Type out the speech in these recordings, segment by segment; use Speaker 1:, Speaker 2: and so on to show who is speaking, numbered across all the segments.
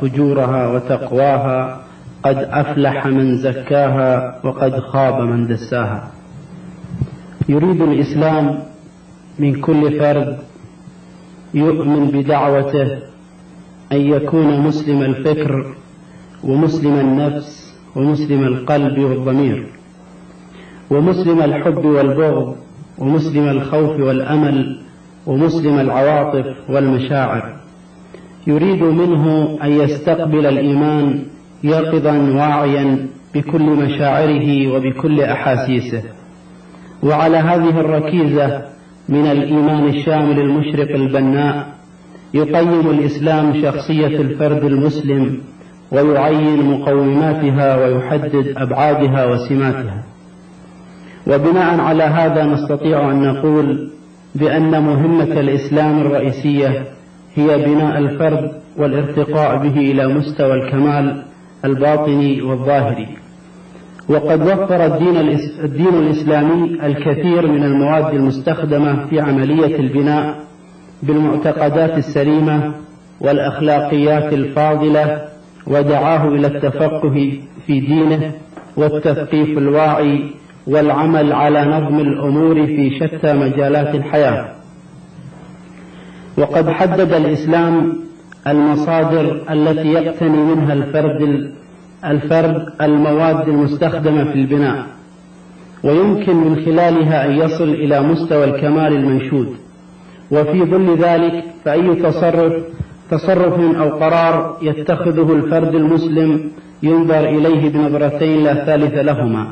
Speaker 1: فجورها وتقواها قد أفلح من زكاها وقد خاب من دساها. يريد الإسلام من كل فرد يؤمن بدعوته أن يكون مسلم الفكر ومسلم النفس ومسلم القلب والضمير ومسلم الحب والبغض ومسلم الخوف والأمل ومسلم العواطف والمشاعر. يريد منه أن يستقبل الإيمان يقظا واعيا بكل مشاعره وبكل أحاسيسه. وعلى هذه الركيزة من الإيمان الشامل المشرق البناء يقيم الإسلام شخصية الفرد المسلم ويعين مقوماتها ويحدد أبعادها وسماتها. وبناء على هذا نستطيع أن نقول بأن مهمة الإسلام الرئيسية هي بناء الفرد والارتقاء به إلى مستوى الكمال الباطني والظاهري وقد وفر الدين, الدين الإسلامي الكثير من المواد المستخدمة في عملية البناء بالمعتقدات السليمة والأخلاقيات الفاضلة ودعاه إلى التفقه في دينه والتثقيف الواعي والعمل على نظم الأمور في شتى مجالات الحياة. وقد حدد الإسلام المصادر التي يقتني منها الفرد الفرد المواد المستخدمة في البناء ويمكن من خلالها أن يصل إلى مستوى الكمال المنشود. وفي ظل ذلك فأي تصرف تصرف أو قرار يتخذه الفرد المسلم ينظر إليه بنظرتين لا ثالث لهما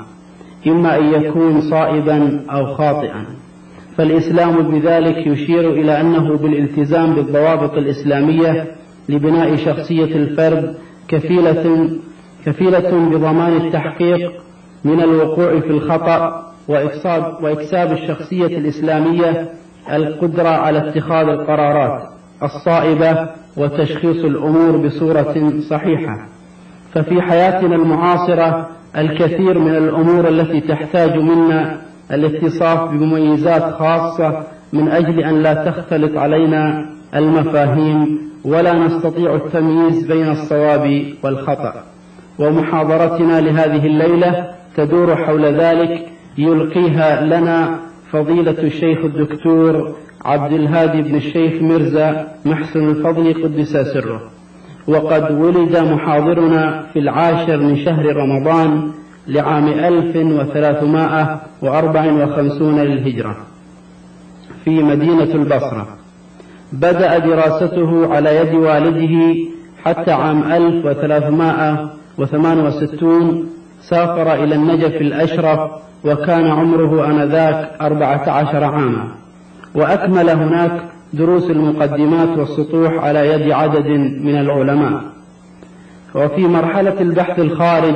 Speaker 1: إما أن يكون صائبا أو خاطئا. فالإسلام بذلك يشير إلى أنه بالالتزام بالضوابط الإسلامية لبناء شخصية الفرد كفيلة كفيلة بضمان التحقيق من الوقوع في الخطأ وإكساب, وإكساب الشخصية الإسلامية القدرة على اتخاذ القرارات الصائبة وتشخيص الأمور بصورة صحيحة. ففي حياتنا المعاصرة الكثير من الأمور التي تحتاج منا الاتصاف بمميزات خاصة من أجل أن لا تختلط علينا المفاهيم ولا نستطيع التمييز بين الصواب والخطأ. ومحاضرتنا لهذه الليلة تدور حول ذلك يلقيها لنا فضيلة الشيخ الدكتور عبد الهادي بن الشيخ مرزا محسن الفضل قدس سره. وقد ولد محاضرنا في العاشر من شهر رمضان لعام ألف وثلاثمائة وأربع وخمسون للهجرة في مدينة البصرة. بدأ دراسته على يد والده حتى عام ألف وثلاثمائة وثمان وستون سافر إلى النجف الأشرف وكان عمره آنذاك أربعة عشر عاما. وأكمل هناك دروس المقدمات والسطوح على يد عدد من العلماء. وفي مرحلة البحث الخارج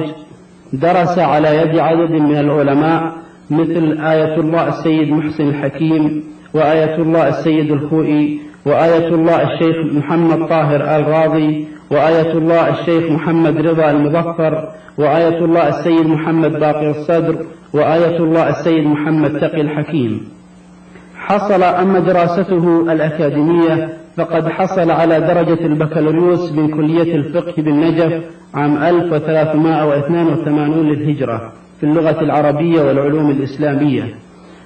Speaker 1: درس على يد عدد من العلماء مثل آية الله السيد محسن الحكيم وآية الله السيد الخوئي وآية الله الشيخ محمد طاهر الراضي وآية الله الشيخ محمد رضا المظفر وآية الله السيد محمد باقر الصدر وآية الله السيد محمد تقي الحكيم. حصل أما دراسته الأكاديمية فقد حصل على درجة البكالوريوس من كلية الفقه بالنجف عام 1382 للهجرة في اللغة العربية والعلوم الإسلامية.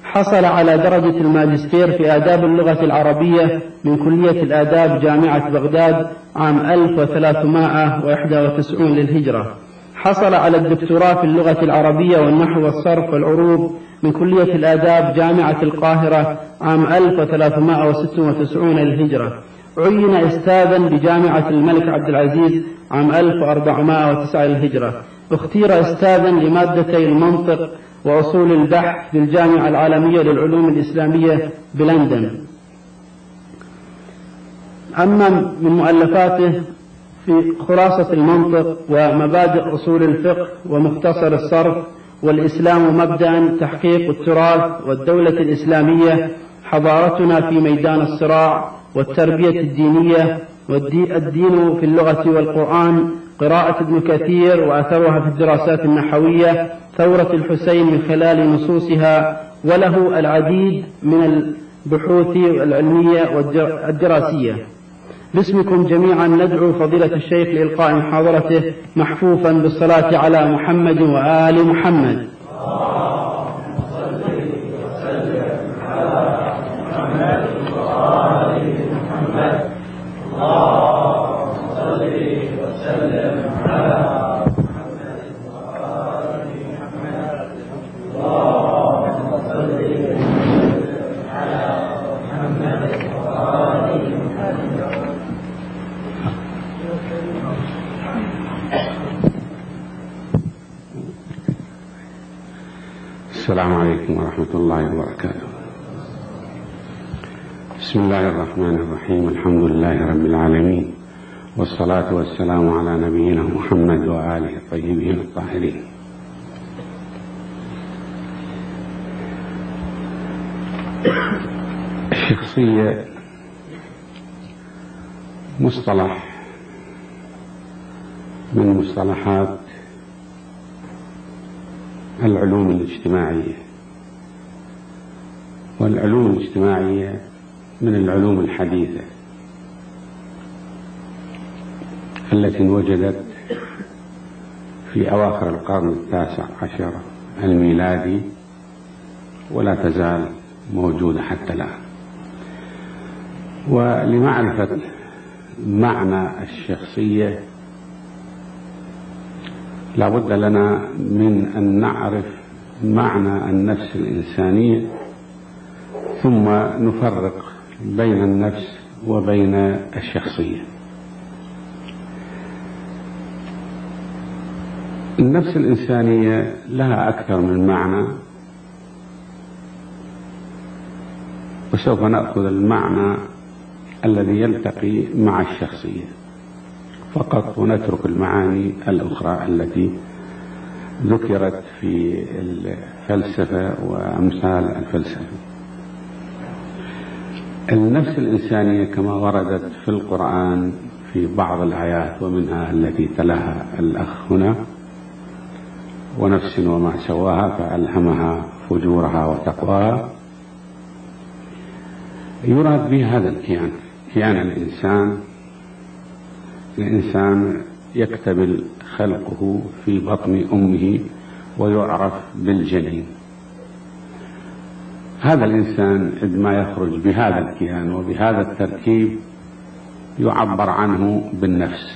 Speaker 1: حصل على درجة الماجستير في آداب اللغة العربية من كلية الآداب جامعة بغداد عام 1391 للهجرة. حصل على الدكتوراه في اللغة العربية والنحو والصرف والعروض من كلية الآداب جامعة القاهرة عام 1396 للهجرة. عين أستاذا بجامعة الملك عبد العزيز عام 1409 للهجرة. اختير أستاذا لمادتي المنطق وأصول البحث في الجامعة العالمية للعلوم الإسلامية بلندن. أما من مؤلفاته في خلاصة المنطق ومبادئ أصول الفقه ومختصر الصرف والإسلام مبدأ تحقيق التراث والدولة الإسلامية حضارتنا في ميدان الصراع والتربية الدينية والدين في اللغة والقرآن قراءة ابن كثير وأثرها في الدراسات النحوية ثورة الحسين من خلال نصوصها وله العديد من البحوث العلمية والدراسية باسمكم جميعا ندعو فضيلة الشيخ لإلقاء محاضرته محفوفا بالصلاة على محمد وآل محمد.
Speaker 2: السلام عليكم ورحمة الله وبركاته. بسم الله الرحمن الرحيم. الحمد لله رب العالمين. والصلاة والسلام على نبينا محمد وآله الطيبين الطاهرين. الشخصية مصطلح من مصطلحات العلوم الاجتماعية. والعلوم الاجتماعية من العلوم الحديثة التي انوجدت في أواخر القرن التاسع عشر الميلادي ولا تزال موجودة حتى الآن. ولمعرفة معنى الشخصية لا بد لنا من أن نعرف معنى النفس الإنسانية ثم نفرق بين النفس وبين الشخصية. النفس الإنسانية لها أكثر من معنى وسوف نأخذ المعنى الذي يلتقي مع الشخصية. فقط ونترك المعاني الأخرى التي ذكرت في الفلسفة وأمثال الفلسفة. النفس الإنسانية كما وردت في القرآن في بعض الآيات ومنها التي تلاها الأخ هنا ونفس وما سواها فألهمها فجورها وتقواها. يراد به هذا الكيان كيان الإنسان الإنسان يكتمل خلقه في بطن أمه ويعرف بالجنين. هذا الإنسان عندما يخرج بهذا الكيان وبهذا التركيب يعبر عنه بالنفس.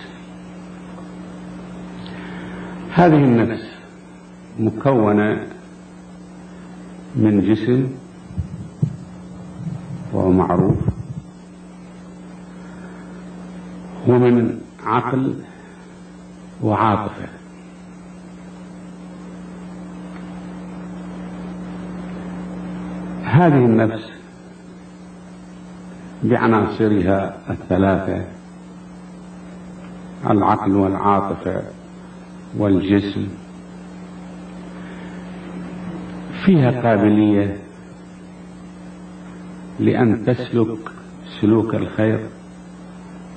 Speaker 2: هذه النفس مكونة من جسم وهو معروف ومن عقل وعاطفة. هذه النفس بعناصرها الثلاثة العقل والعاطفة والجسم. فيها قابلية لأن تسلك سلوك الخير.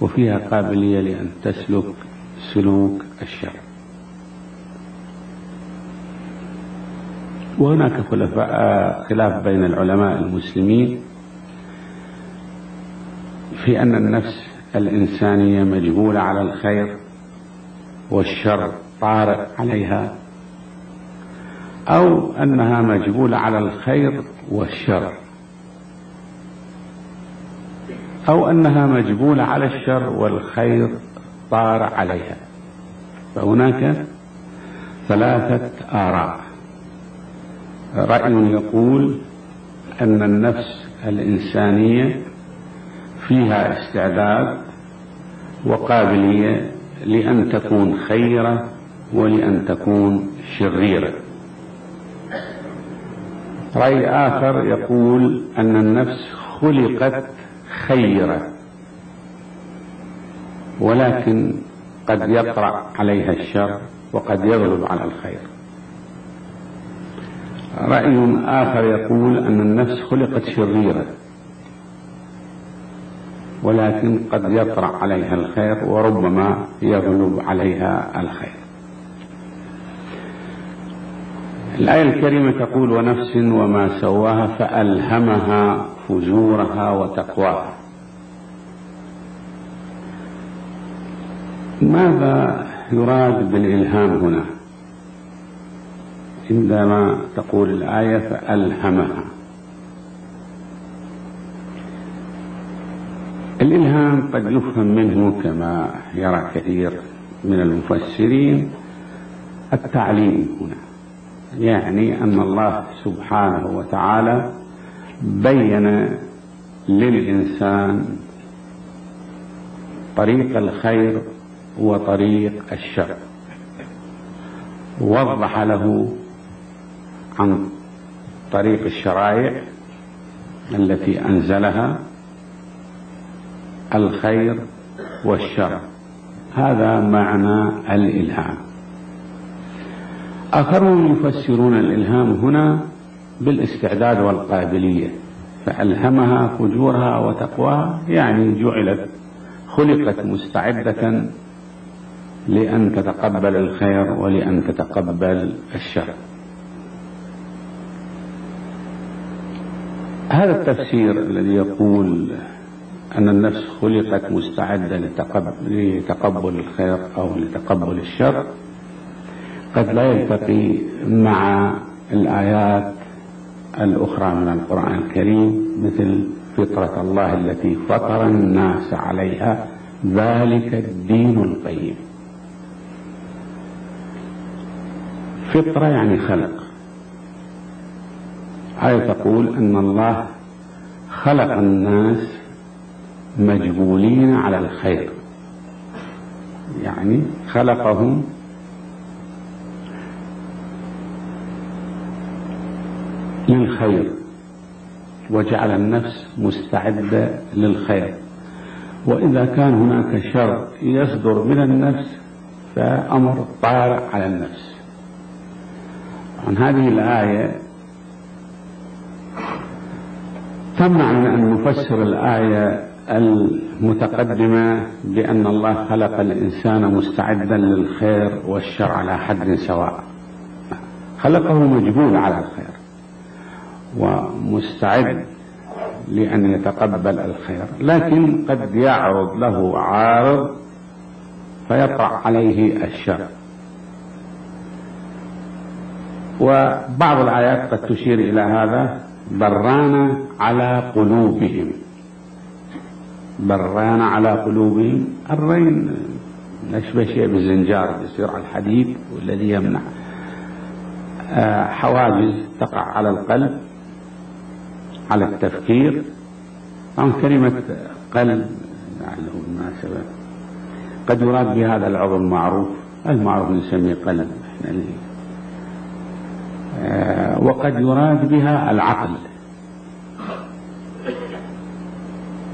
Speaker 2: وفيها قابلية لأن تسلك سلوك الشر. وهناك خلاف بين العلماء المسلمين في أن النفس الإنسانية مجبولة على الخير والشر طارئ عليها أو أنها مجبولة على الخير والشر. أو أنها مجبولة على الشر والخير طار عليها. فهناك ثلاثة آراء. رأي يقول أن النفس الإنسانية فيها استعداد وقابلية لأن تكون خيرة ولأن تكون شريرة. رأي آخر يقول أن النفس خلقت خيرة. ولكن قد يطرأ عليها الشر وقد يغلب على الخير. رأي آخر يقول أن النفس خلقت شريرة ولكن قد يطرأ عليها الخير وربما يغلب عليها الخير. الآية الكريمة تقول ونفس وما سواها فألهمها فجورها وتقواها. ماذا يراد بالإلهام هنا؟ عندما تقول الآية فألهمها. الإلهام قد يفهم منه كما يرى كثير من المفسرين التعليم هنا. يعني أن الله سبحانه وتعالى بين للإنسان طريق الخير وطريق الشر. وضح له عن طريق الشرائع التي أنزلها الخير والشر. هذا معنى الإلهام. آخرون يفسرون الإلهام هنا بالاستعداد والقابلية فألهمها فجورها وتقواها يعني جعلت خلقت مستعدة لأن تتقبل الخير ولأن تتقبل الشر. هذا التفسير الذي يقول أن النفس خلقت مستعدة لتقبل الخير أو لتقبل الشر قد لا يلتقي مع الآيات الأخرى من القرآن الكريم مثل فطرة الله التي فطر الناس عليها ذلك الدين القيم. فطرة يعني خلق. آية تقول أن الله خلق الناس مجبولين على الخير. يعني خلقهم للخير وجعل النفس مستعدة للخير. وإذا كان هناك شر يصدر من النفس فأمر طارئ على النفس. عن هذه الآية تمنع من أن نفسر الآية المتقدمة بأن الله خلق الإنسان مستعدا للخير والشر على حد سواء. خلقه مجبول على الخير ومستعد لأن يتقبل الخير لكن قد يعرض له عارض فيطرح عليه الشر. وبعض الآيات قد تشير إلى هذا بران على قلوبهم. بران على قلوبهم. الرين أشبه شيء بالزنجار يصير على الحديد والذي يمنع. آه، حواجز تقع على القلب على التفكير. عن كلمة قلب لعله بالمناسبة قد يراد بهذا العضو المعروف. المعروف نسميه قلب. إحنا وقد يراد بها العقل.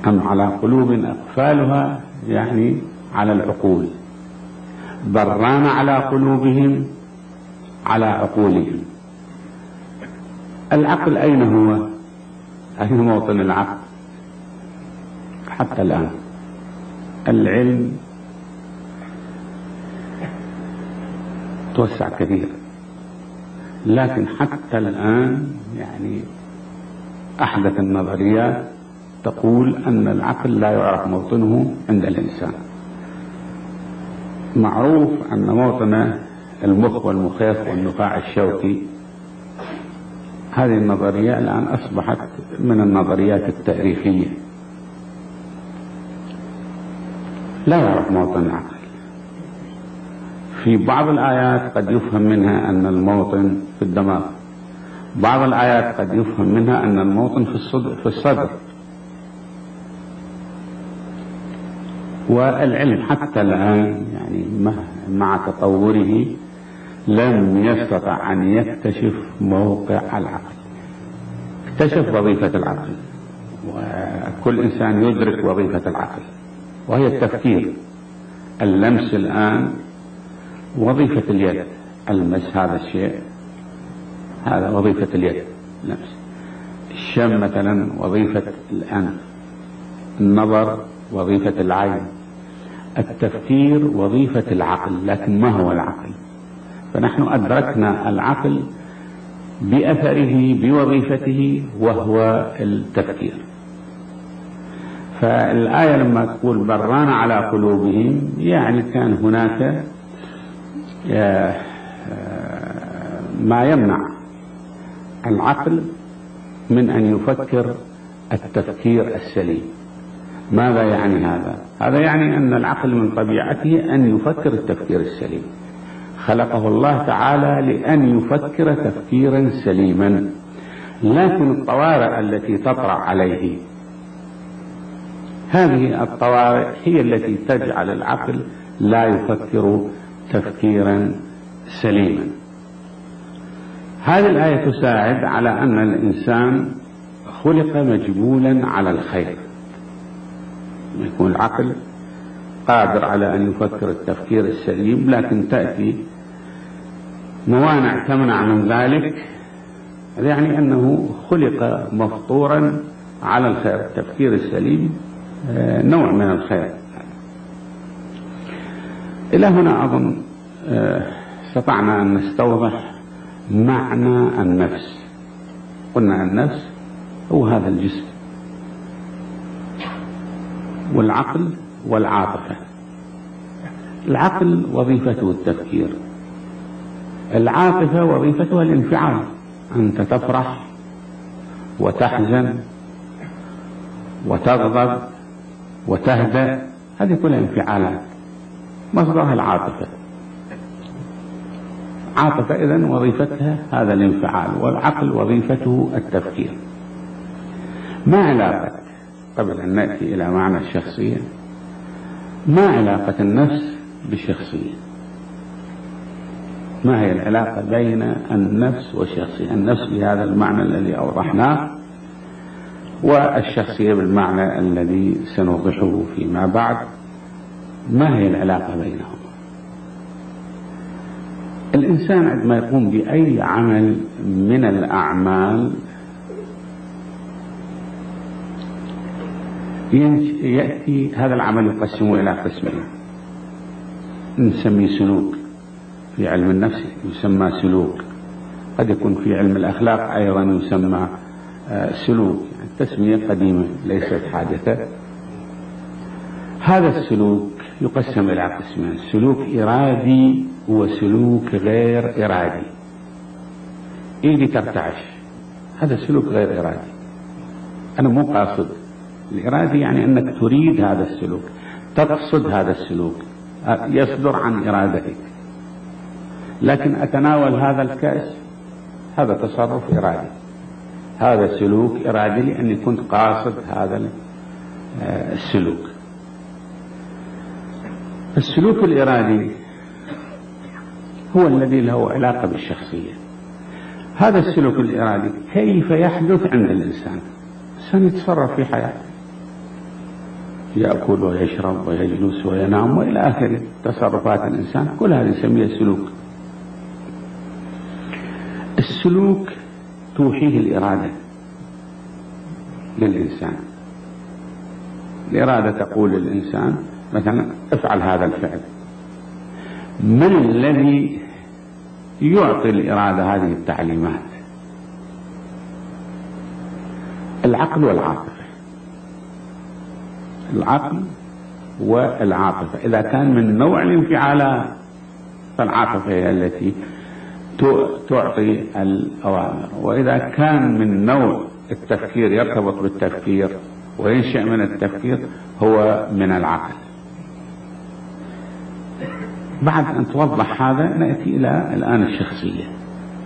Speaker 2: أم على قلوب أقفالها يعني على العقول. بران على قلوبهم على عقولهم. العقل أين هو؟ أين موطن العقل؟ حتى الآن. العلم توسع كثير. لكن حتى الآن يعني أحدث النظريات تقول أن العقل لا يعرف موطنه عند الإنسان. معروف أن موطن المخ والمخيخ والنخاع الشوكي هذه النظرية الآن أصبحت من النظريات التاريخية. لا يعرف موطن العقل. في بعض الآيات قد يفهم منها أن الموطن في الدماغ. بعض الآيات قد يفهم منها أن الموطن في الصدر, في الصدر. والعلم حتى الآن يعني مع تطوره لم يستطع أن يكتشف موقع العقل. اكتشف وظيفة العقل. وكل إنسان يدرك وظيفة العقل. وهي التفكير. اللمس الآن وظيفة اليد. المس هذا الشيء. هذا وظيفة اليد. لمس الشم مثلا وظيفة الأنف. النظر وظيفة العين. التفكير وظيفة العقل لكن ما هو العقل؟ فنحن أدركنا العقل بأثره بوظيفته وهو التفكير. فالآية لما تقول بران على قلوبهم يعني كان هناك ما يمنع العقل من أن يفكر التفكير السليم. ماذا يعني هذا؟ هذا يعني أن العقل من طبيعته أن يفكر التفكير السليم. خلقه الله تعالى لأن يفكر تفكيرا سليما. لكن الطوارئ التي تطرأ عليه هذه الطوارئ هي التي تجعل العقل لا يفكر تفكيرا سليما. هذه الآية تساعد على أن الإنسان خلق مجبولا على الخير. يكون العقل قادر على أن يفكر التفكير السليم لكن تأتي موانع تمنع من ذلك يعني أنه خلق مفطورا على الخير. التفكير السليم آه، نوع من الخير. إلى هنا أظن آه، استطعنا أن نستوضح معنى النفس. قلنا النفس هو هذا الجسم. والعقل والعاطفة. العقل وظيفته التفكير. العاطفة وظيفتها الانفعال. أنت تفرح وتحزن وتغضب وتهدأ. هذه كلها انفعالات. مصدرها العاطفة. عاطفة إذن وظيفتها هذا الانفعال والعقل وظيفته التفكير. ما علاقة قبل أن نأتي إلى معنى الشخصية ما علاقة النفس بالشخصية؟ ما هي العلاقة بين النفس والشخصية؟ النفس بهذا المعنى الذي أوضحناه والشخصية بالمعنى الذي سنوضحه فيما بعد. ما هي العلاقة بينهم؟ الإنسان عندما يقوم بأي عمل من الأعمال يأتي هذا العمل يقسم إلى قسمين. نسميه سلوك في علم النفس يسمى سلوك. قد يكون في علم الأخلاق أيضا يسمى آه، سلوك. التسمية قديمة ليست حادثة. هذا السلوك يقسم إلى قسمين سلوك إرادي وسلوك غير إرادي. إيدي ترتعش هذا سلوك غير إرادي. أنا مو قاصد. الإرادي يعني أنك تريد هذا السلوك تقصد هذا السلوك يصدر عن إرادتك. لكن أتناول هذا الكأس هذا تصرف إرادي. هذا سلوك إرادي لأني كنت قاصد هذا آه، السلوك. السلوك الإرادي هو الذي له علاقة بالشخصية. هذا السلوك الإرادي كيف يحدث عند الإنسان؟ الإنسان يتصرف في حياته. يأكل ويشرب ويجلس وينام وإلى آخر تصرفات الإنسان. كل هذه نسميها سلوك السلوك توحيه الإرادة للإنسان. الإرادة تقول للإنسان مثلا افعل هذا الفعل. من الذي يعطي الإرادة هذه التعليمات؟ العقل والعاطفة. العقل والعاطفة. إذا كان من نوع الانفعالات فالعاطفة هي التي تعطي الأوامر. وإذا كان من نوع التفكير يرتبط بالتفكير وينشأ من التفكير هو من العقل. بعد أن توضح هذا نأتي إلى الآن الشخصية.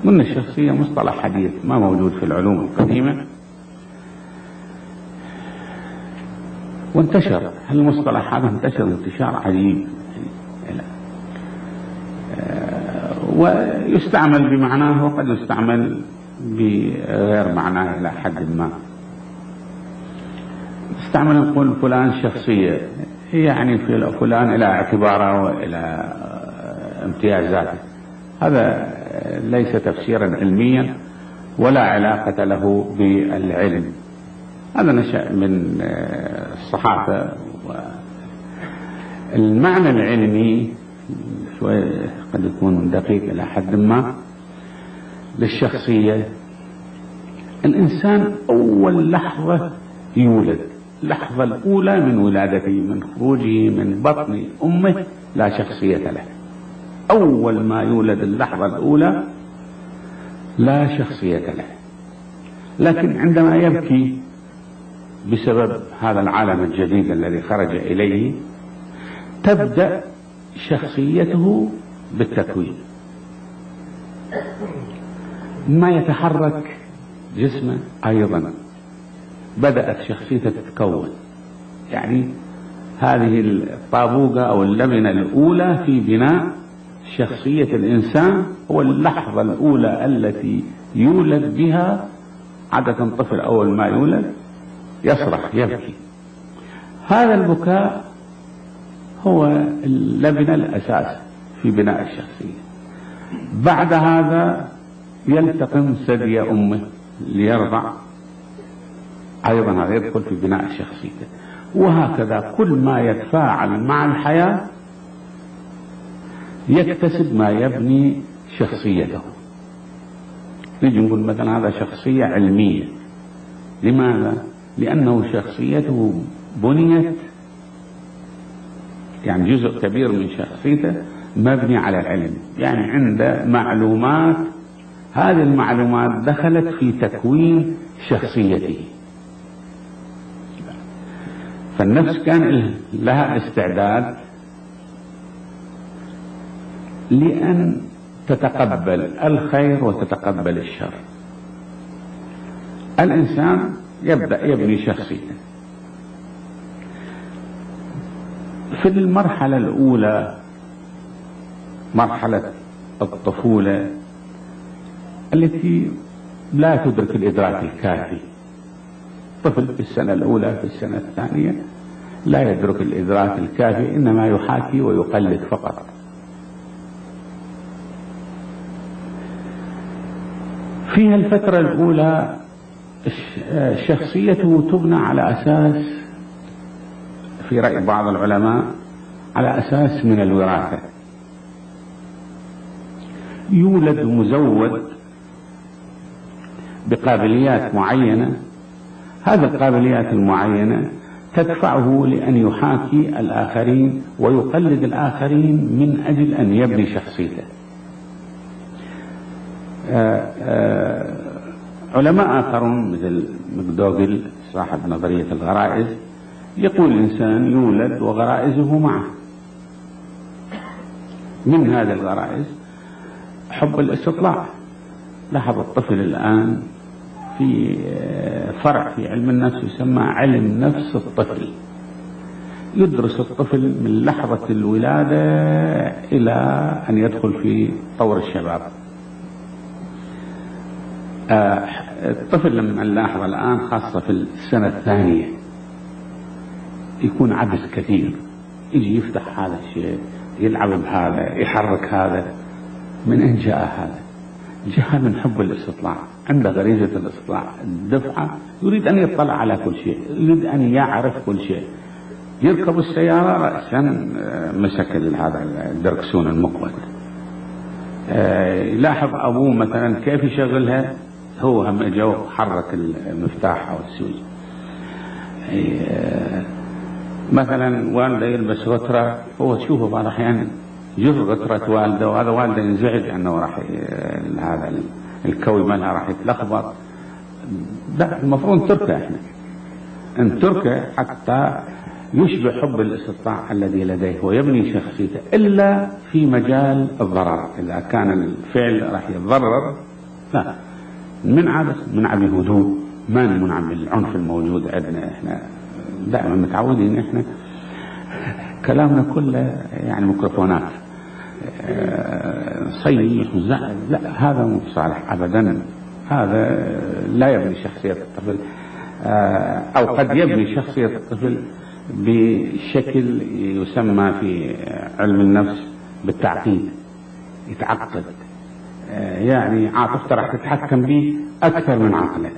Speaker 2: قلنا الشخصية؟ مصطلح حديث ما موجود في العلوم القديمة. وانتشر. المصطلح هذا انتشر انتشار عجيب؟ آه، ويستعمل بمعناه وقد يستعمل بغير معناه إلى حد ما. استعمل نقول فلان شخصية. يعني في فلان إلى اعتباره وإلى امتيازاته هذا ليس تفسيرا علميا ولا علاقة له بالعلم. هذا نشأ من الصحافة المعنى العلمي شوي قد يكون دقيق إلى حد ما للشخصية. الإنسان أول لحظة يولد. اللحظة الأولى من ولادته من خروجه من بطن أمه لا شخصية له. أول ما يولد اللحظة الأولى لا شخصية له. لكن عندما يبكي بسبب هذا العالم الجديد الذي خرج إليه تبدأ شخصيته بالتكوين. ما يتحرك جسمه أيضا. بدأت شخصيته تتكون. يعني هذه الطابوقة أو اللبنة الأولى في بناء شخصية الإنسان هو اللحظة الأولى التي يولد بها عادة طفل أول ما يولد يصرخ يبكي. هذا البكاء هو اللبنة الأساس في بناء الشخصية. بعد هذا يلتقم ثدي أمه ليرضع أيضا هذا يدخل في بناء شخصيته. وهكذا كل ما يتفاعل مع الحياة يكتسب ما يبني شخصيته. نجي نقول مثلا هذا شخصية علمية. لماذا؟ لأنه شخصيته بنيت يعني جزء كبير من شخصيته مبني على العلم. يعني عنده معلومات هذه المعلومات دخلت في تكوين شخصيته. فالنفس كان لها استعداد لأن تتقبل الخير وتتقبل الشر. الإنسان يبدأ يبني شخصيته في المرحلة الأولى مرحلة الطفولة التي لا تدرك الإدراك الكافي. طفل في السنة الأولى في السنة الثانية لا يدرك الإدراك الكافي إنما يحاكي ويقلد فقط. فيها الفترة الأولى شخصيته تبنى على أساس في رأي بعض العلماء على أساس من الوراثة. يولد مزود بقابليات معينة هذه القابليات المعينة تدفعه لأن يحاكي الآخرين ويقلد الآخرين من أجل أن يبني شخصيته. آآ آآ علماء آخرون مثل مكدوغل صاحب نظرية الغرائز يقول الإنسان يولد وغرائزه معه. من هذه الغرائز؟ حب الاستطلاع. لاحظ الطفل الآن في فرع في علم النفس يسمى علم نفس الطفل. يدرس الطفل من لحظة الولادة إلى أن يدخل في طور الشباب. الطفل لما نلاحظ الآن خاصة في السنة الثانية يكون عبث كثير. يجي يفتح هذا الشيء يلعب بهذا يحرك هذا. من أين جاء هذا؟ جاء من حب الاستطلاع. عنده غريزة الاستطلاع الدفعة يريد أن يطلع على كل شيء يريد أن يعرف كل شيء. يركب السيارة رأسا مسك هذا الدركسون المقود. يلاحظ أبوه مثلا كيف يشغلها؟ هو هم جو حرك المفتاح أو السويج مثلا والده يلبس غترة هو تشوفه بعض الأحيان يجر غترة والده وهذا والده ينزعج أنه راح هذا الكوي مالها راح يتلخبط لا المفروض نتركه إحنا. نتركه حتى يشبع حب الاستطلاع الذي لديه ويبني شخصيته إلا في مجال الضرر. إذا كان الفعل راح يتضرر لا. من عبث من عبي هدوء ما نمنع من العنف الموجود عندنا إحنا. دائما متعودين إحنا. كلامنا كله يعني ميكروفونات. صيح لا هذا مو صالح ابدا. هذا لا يبني شخصية الطفل أو قد يبني شخصية الطفل بشكل يسمى في علم النفس بالتعقيد يتعقد يعني عاطفته راح تتحكم به أكثر من عقله.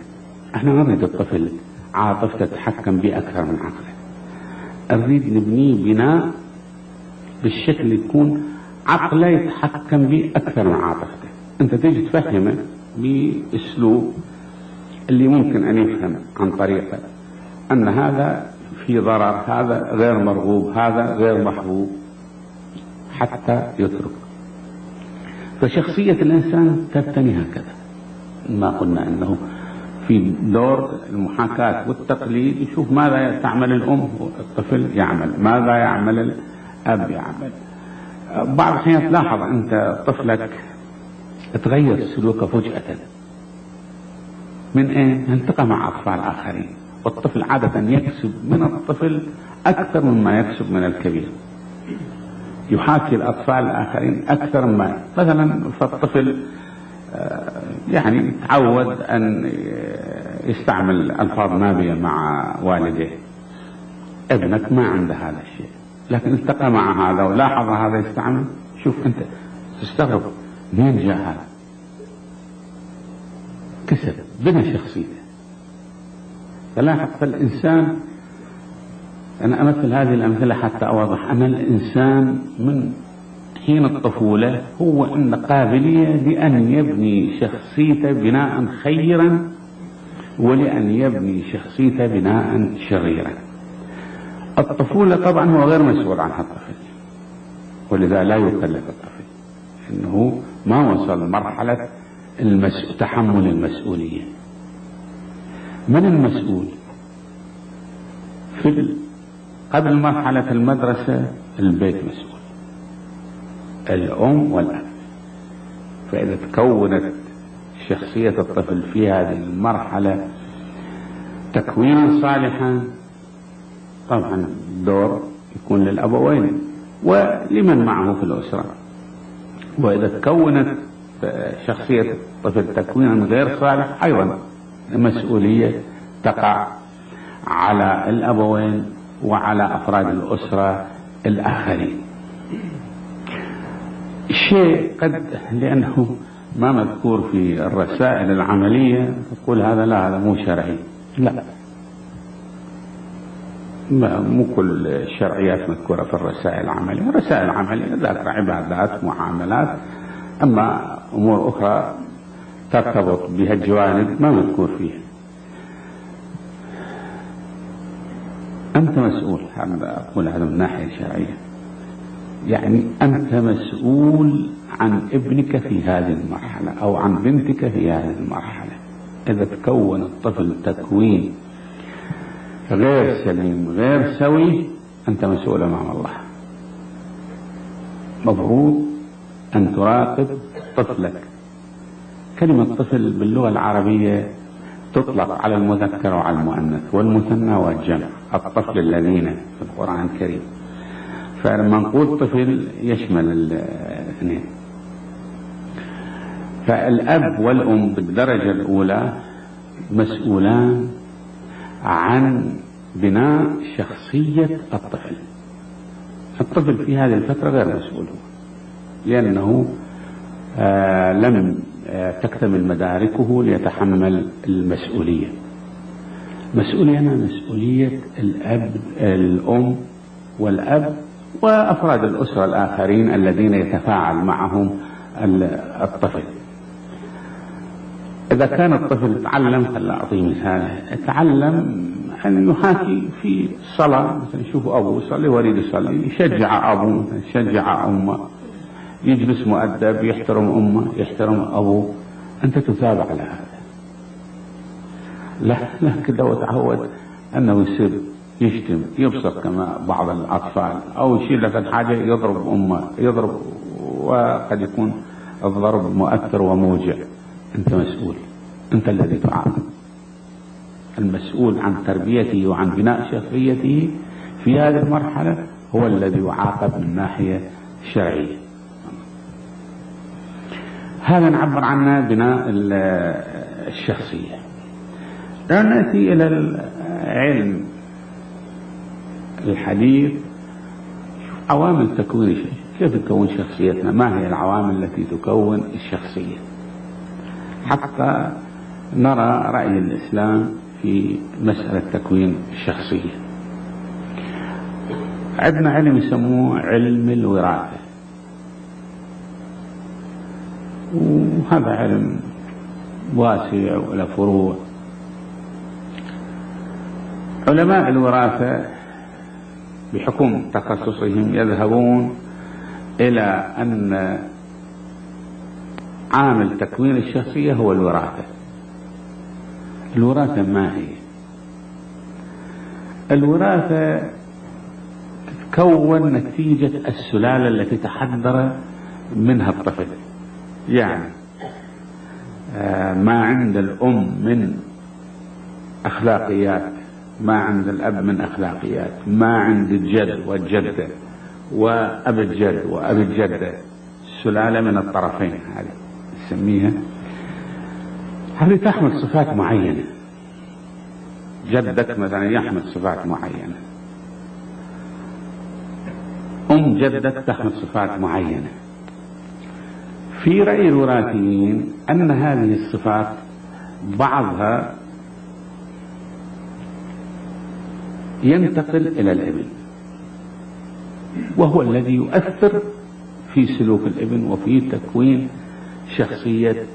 Speaker 2: إحنا ما نريد الطفل عاطفته تتحكم به أكثر من عقله. نريد نبنيه بناء بالشكل يكون عقله يتحكم به أكثر من عاطفته. أنت تيجي تفهمه بأسلوب اللي ممكن أن يفهم عن طريقه. أن هذا في ضرر هذا غير مرغوب هذا غير محبوب. حتى يترك. فشخصية الإنسان تبتني هكذا. ما قلنا أنه في دور المحاكاة والتقليد يشوف ماذا تعمل الأم والطفل يعمل ماذا يعمل الأب يعمل. بعض الأحيان تلاحظ أنت طفلك تغير سلوكه فجأة. من إيه؟ التقى مع أطفال آخرين. والطفل عادة يكسب من الطفل أكثر مما يكسب من الكبير. يحاكي الأطفال الآخرين أكثر ما مثلا فالطفل يعني تعود أن يستعمل ألفاظ نابية مع والديه ابنك ما عنده هذا الشيء. لكن التقى مع هذا ولاحظ هذا يستعمل. شوف أنت تستغرب. منين جاء هذا؟ كسب بنى شخصيته. فلاحظ فالإنسان أنا أمثل هذه الأمثلة حتى أوضح أن الإنسان من حين الطفولة هو أن قابلية لأن يبني شخصيته بناء خيرا ولأن يبني شخصيته بناء شريرا. الطفولة طبعا هو غير مسؤول عنها الطفل ولذا لا يكلف الطفل إنه ما وصل مرحلة المس... تحمل المسؤولية. من المسؤول؟ في ال... قبل مرحلة المدرسة البيت مسؤول. الأم والأب. فإذا تكونت شخصية الطفل في هذه المرحلة تكوينا صالحا طبعا الدور يكون للأبوين ولمن معه في الأسرة. وإذا تكونت شخصية الطفل تكوينا غير صالح أيضا مسؤولية تقع على الأبوين وعلى أفراد الأسرة الآخرين. شيء قد لأنه ما مذكور في الرسائل العملية تقول هذا لا هذا مو شرعي. لا. مو كل الشرعيات مذكورة في الرسائل العملية. الرسائل العملية ذات عبادات معاملات. أما أمور أخرى ترتبط بها الجوانب ما مذكور فيها. أنت مسؤول. هذا أقول هذا من الناحية الشرعية يعني أنت مسؤول عن ابنك في هذه المرحلة أو عن بنتك في هذه المرحلة. إذا تكون الطفل تكوين غير سليم غير سوي أنت مسؤول أمام الله. مفروض أن تراقب طفلك. كلمة طفل باللغة العربية تطلق على المذكر وعلى المؤنث والمثنى والجمع. الطفل الذين في القرآن الكريم. فلما نقول طفل يشمل الاثنين. فالأب والأم بالدرجة الأولى مسؤولان عن بناء شخصية الطفل. الطفل في هذه الفترة غير مسؤول لأنه آه لم آه تكتمل مداركه ليتحمل المسؤولية. مسؤولية مسؤولية الأب الأم والأب وأفراد الأسرة الآخرين الذين يتفاعل معهم الطفل. إذا كان الطفل تعلم خلى أعطيه مثال تعلم أن يحاكي في الصلاة مثلا يشوف أبوه يصلي ويريد يصلي يشجع أبوه يشجع أمه يجلس مؤدب يحترم أمه يحترم أبوه. أنت تتابع على هذا. لا لا كده وتعود أنه يصير يشتم يبصق كما بعض الأطفال أو يشيل لك الحاجة يضرب أمه يضرب وقد يكون الضرب مؤثر وموجع. أنت مسؤول. أنت الذي تعاقب. المسؤول عن تربيته وعن بناء شخصيته في هذه المرحلة هو الذي يعاقب من ناحية شرعية. هذا نعبر عنه بناء الشخصية. لو نأتي إلى العلم الحديث عوامل تكوين كيف تكون شخصيتنا؟ ما هي العوامل التي تكون الشخصية؟ حتى نرى رأي الإسلام في مسألة تكوين الشخصية. عندنا علم يسموه علم الوراثة. وهذا علم واسع وله فروع. علماء الوراثة بحكم تخصصهم يذهبون إلى أن عامل تكوين الشخصية هو الوراثة. الوراثة ما هي؟ الوراثة تتكون نتيجة السلالة التي تحضر منها الطفل. يعني آه، ما عند الأم من أخلاقيات ما عند الأب من أخلاقيات ما عند الجد والجدة وأب الجد وأب الجدة. سلالة من الطرفين هذه. نسميها هذه تحمل صفات معينة؟ جدك مثلا يحمل صفات معينة. أم جدك تحمل صفات معينة. في رأي الوراثيين أن هذه الصفات بعضها ينتقل إلى الابن وهو الذي يؤثر في سلوك الابن وفي تكوين شخصية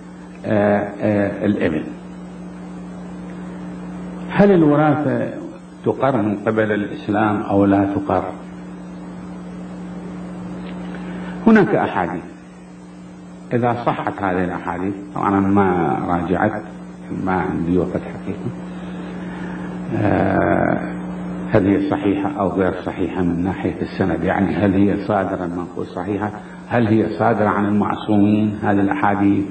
Speaker 2: آآ آآ الابن هل الوراثة تقر من قبل الإسلام أو لا تقر؟ هناك أحاديث. إذا صحت هذه الأحاديث طبعا ما راجعت ما عندي وقت حقيقة هل هي صحيحة أو غير صحيحة من ناحية السند؟ يعني هل هي صادرة منقول صحيحة؟ هل هي صادرة عن المعصومين هذه الأحاديث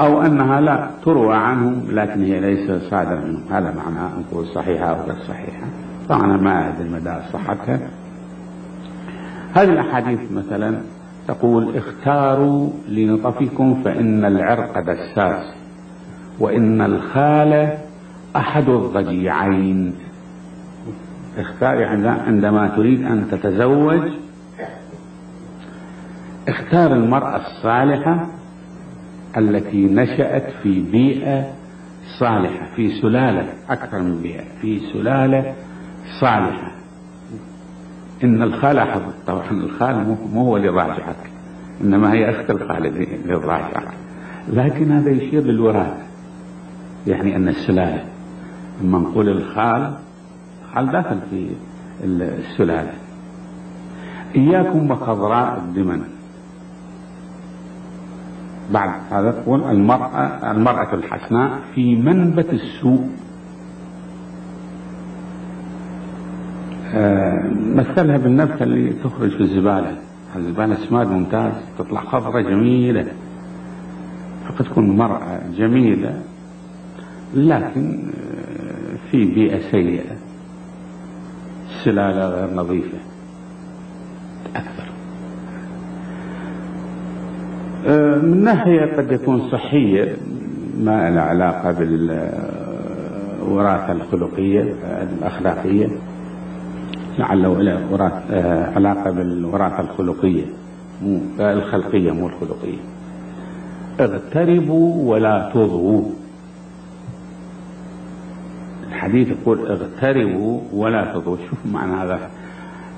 Speaker 2: أو أنها لا تروى عنهم لكن هي ليست صادرة منهم. هذا معنى نقول صحيحة أو غير صحيحة. طبعا ما أدري مدى صحتها. هذه الأحاديث مثلا تقول اختاروا لنطفكم فإن العرق دساس وإن الخال أحد الضجيعين. اختار عندما تريد أن تتزوج اختار المرأة الصالحة التي نشأت في بيئة صالحة في سلالة أكثر من بيئة في سلالة صالحة. إن الخال أحد طبعا الخال مو هو اللي راجعك إنما هي أخت الخال اللي راجعك. لكن هذا يشير للوراثة يعني أن السلالة لما نقول الخال الخال داخل في السلالة. إياكم وخضراء الدمن بعد هذا تقول المرأة المرأة الحسناء في منبت السوء. آه مثلها بالنبتة اللي تخرج في الزبالة. الزبالة سماد ممتاز تطلع خضرة جميلة. فقد تكون مرأة جميلة لكن في بيئة سيئة. سلالة غير نظيفة. أكثر من ناحية قد يكون صحية ما لها علاقة بالوراثة الخلقية الأخلاقية. لعله له علاقة بالوراثة الخلقية. مو الخلقية مو الخلقية. اغتربوا ولا تضغوا. الحديث يقول اغتربوا ولا تضغوا. شوف معنى هذا.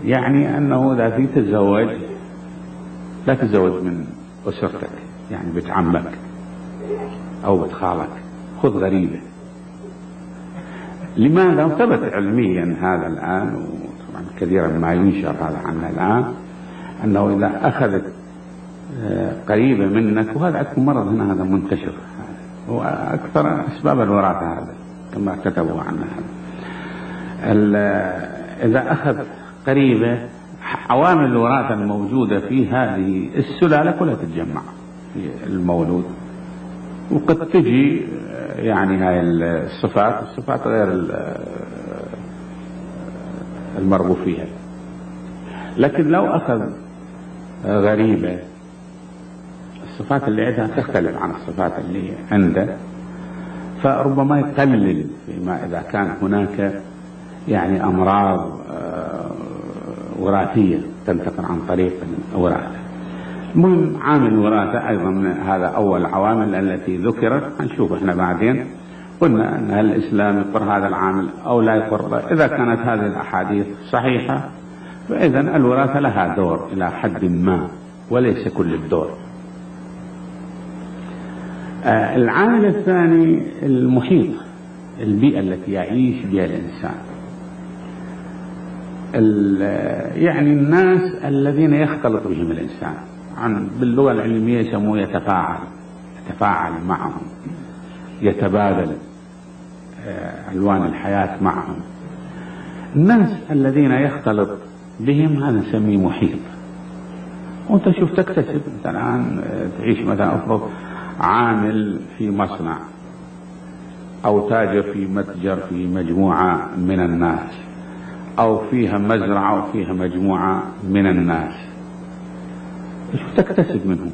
Speaker 2: يعني أنه إذا في تتزوج لا تتزوج من أسرتك يعني بنت عمك أو بنت خالك خذ غريبة. لماذا؟ ثبت علميا هذا الآن وطبعا كثيرا ما ينشر هذا عنه الآن أنه إذا أخذت قريبة منك وهذا عندكم مرض هنا هذا منتشر. هو أكثر أسباب الوراثة هذا كما كتبوا عنه إذا أخذ قريبة عوامل الوراثة الموجودة في هذه السلالة كلها تتجمع في المولود. وقد تجي يعني هاي الصفات الصفات غير المرغوب فيها. لكن لو أخذ غريبة الصفات اللي عندها تختلف عن الصفات اللي عنده فربما يقلل فيما إذا كان هناك يعني أمراض وراثية تنتقل عن طريق الوراثة. المهم عامل الوراثة أيضا من هذا أول العوامل التي ذكرت هنشوف إحنا بعدين. قلنا أن الإسلام يقر هذا العامل أو لا يقر إذا كانت هذه الأحاديث صحيحة فإذا الوراثة لها دور إلى حد ما وليس كل الدور. العامل الثاني المحيط البيئة التي يعيش بها الإنسان. يعني الناس الذين يختلط بهم الإنسان عن باللغة العلمية يسموه يتفاعل يتفاعل معهم يتبادل آه، ألوان الحياة معهم. الناس الذين يختلط بهم هذا نسميه محيط. وأنت شوف تكتسب انت الان تعيش مثلا افرض عامل في مصنع أو تاجر في متجر في مجموعة من الناس. أو فيها مزرعة وفيها مجموعة من الناس. شوف تكتسب منهم.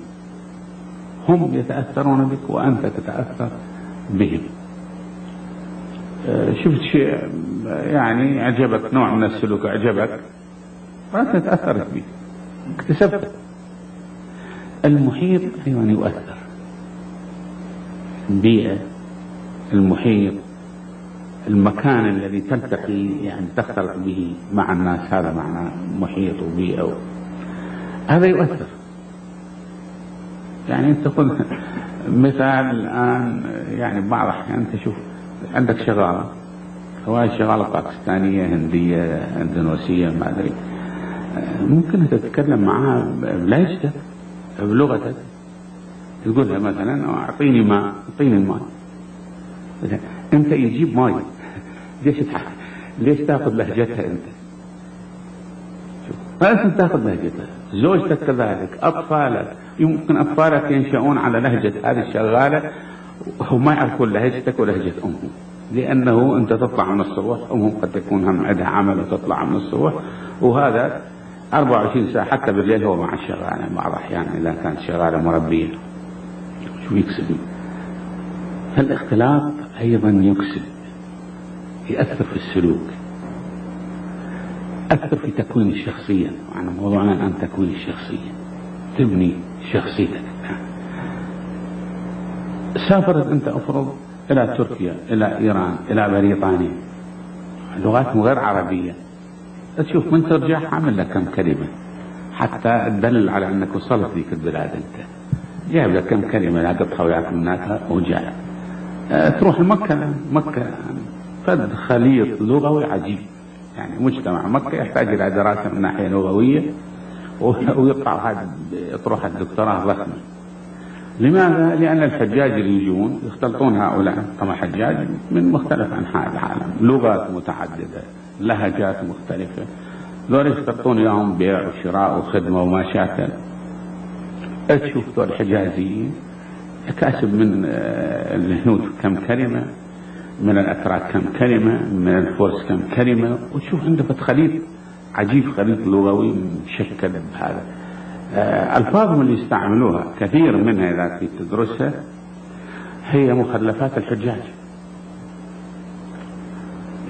Speaker 2: هم يتأثرون بك وأنت تتأثر بهم. آه، شفت شيء يعني عجبك نوع من السلوك عجبك فانت تاثرت به اكتسبت. المحيط أيضا يؤثر. البيئة المحيط المكان الذي تلتقي يعني تختلط به مع الناس هذا معنى محيط وبيئة هذا يؤثر. يعني أنت خذ مثال الآن يعني بعض الأحيان تشوف عندك شغالة هواي شغالة باكستانية هندية إندونيسية ما أدري. ممكن تتكلم معها بلهجتك بلغتك تقول لها مثلا أعطيني ماء أعطيني الماء. أنت يجيب ماي. ليش ليش تاخذ لهجتها أنت؟ ما لازم تاخذ لهجتها. زوجتك كذلك أطفالك يمكن أطفالك ينشؤون على لهجة هذه الشغالة وما يعرفون لهجتك ولهجة أمهم. لأنه أنت تطلع من الصبح أمهم قد تكون هم عندها عمل وتطلع من الصبح وهذا 24 ساعة حتى بالليل هو مع الشغالة بعض الأحيان إذا كانت شغالة مربية. شو يكسب؟ فالاختلاط أيضا يكسب. يأثر في السلوك. أثر في تكوين الشخصية معنا موضوعنا الآن تكوين الشخصية تبني شخصيتك. سافرت أنت أفرض إلى تركيا إلى إيران إلى بريطانيا. لغاتهم غير عربية. تشوف من ترجع؟ حامل لك كم كلمة. حتى تدلل على أنك وصلت ذيك البلاد أنت. جايب لك كم كلمة لاقطها وياك هناك وجاء أه تروح مكة مكة فد خليط لغوي عجيب. يعني مجتمع مكة يحتاج إلى دراسة من ناحية لغوية ويطلع تروح الدكتوراه ضخمة لماذا؟ لأن الحجاج اللي يجون يختلطون هؤلاء طبعا حجاج من مختلف أنحاء العالم. لغات متعددة لهجات مختلفة. ذول يختلطون يوم بيع وشراء وخدمة وما شاكل تشوف ذول الحجازيين كاسب من آه، الهنود كم كلمة. من الأتراك كم كلمة من الفرس كم كلمة وتشوف عنده خليط عجيب خليط لغوي مشكل بهذا. آه، ألفاظهم اللي يستعملوها كثير منها إذا تدرسها هي مخلفات الحجاج.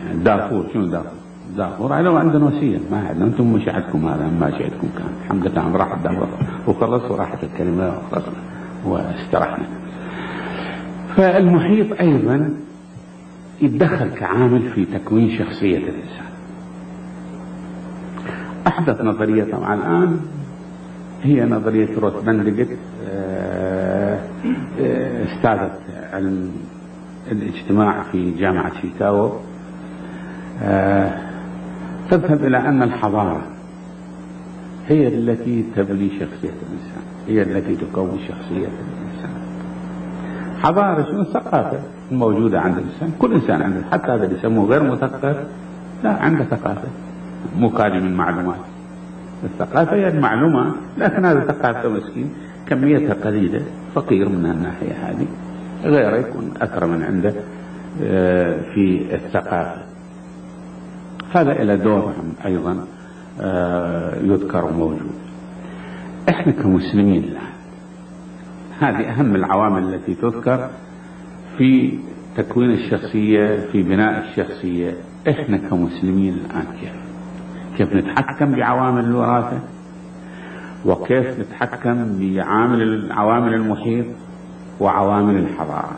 Speaker 2: يعني دارفور شنو دارفور؟ دارفور على عندنا وسيله ما عندنا أنتم مش عندكم هذا ما عندكم كان. الحمد لله راحت دارفور. وخلص وراحت الكلمة وخلصنا واسترحنا. فالمحيط أيضا يتدخل كعامل في تكوين شخصية الإنسان. أحدث نظرية طبعا الآن هي نظرية روث بندقت آه، آه، أستاذة علم الاجتماع في جامعة شيكاغو. آه، تذهب إلى أن الحضارة هي التي تبني شخصية الإنسان هي التي تكون شخصية الإنسان. حضارة شنو؟ الثقافة الموجودة عند الإنسان. كل إنسان عنده حتى هذا اللي يسموه غير مثقف لا عنده ثقافة. مو من معلومات. الثقافة هي المعلومات لكن هذا ثقافة مسكين كميتها قليلة فقير من الناحية هذه غيره يكون أكرم من عنده آه، في الثقافة. هذا إلى دورهم أيضا آه، يذكر موجود. إحنا كمسلمين هذه أهم العوامل التي تذكر في تكوين الشخصية في بناء الشخصية. إحنا كمسلمين الآن كيف؟ كيف نتحكم بعوامل الوراثة؟ وكيف نتحكم بعامل عوامل المحيط وعوامل الحضارة؟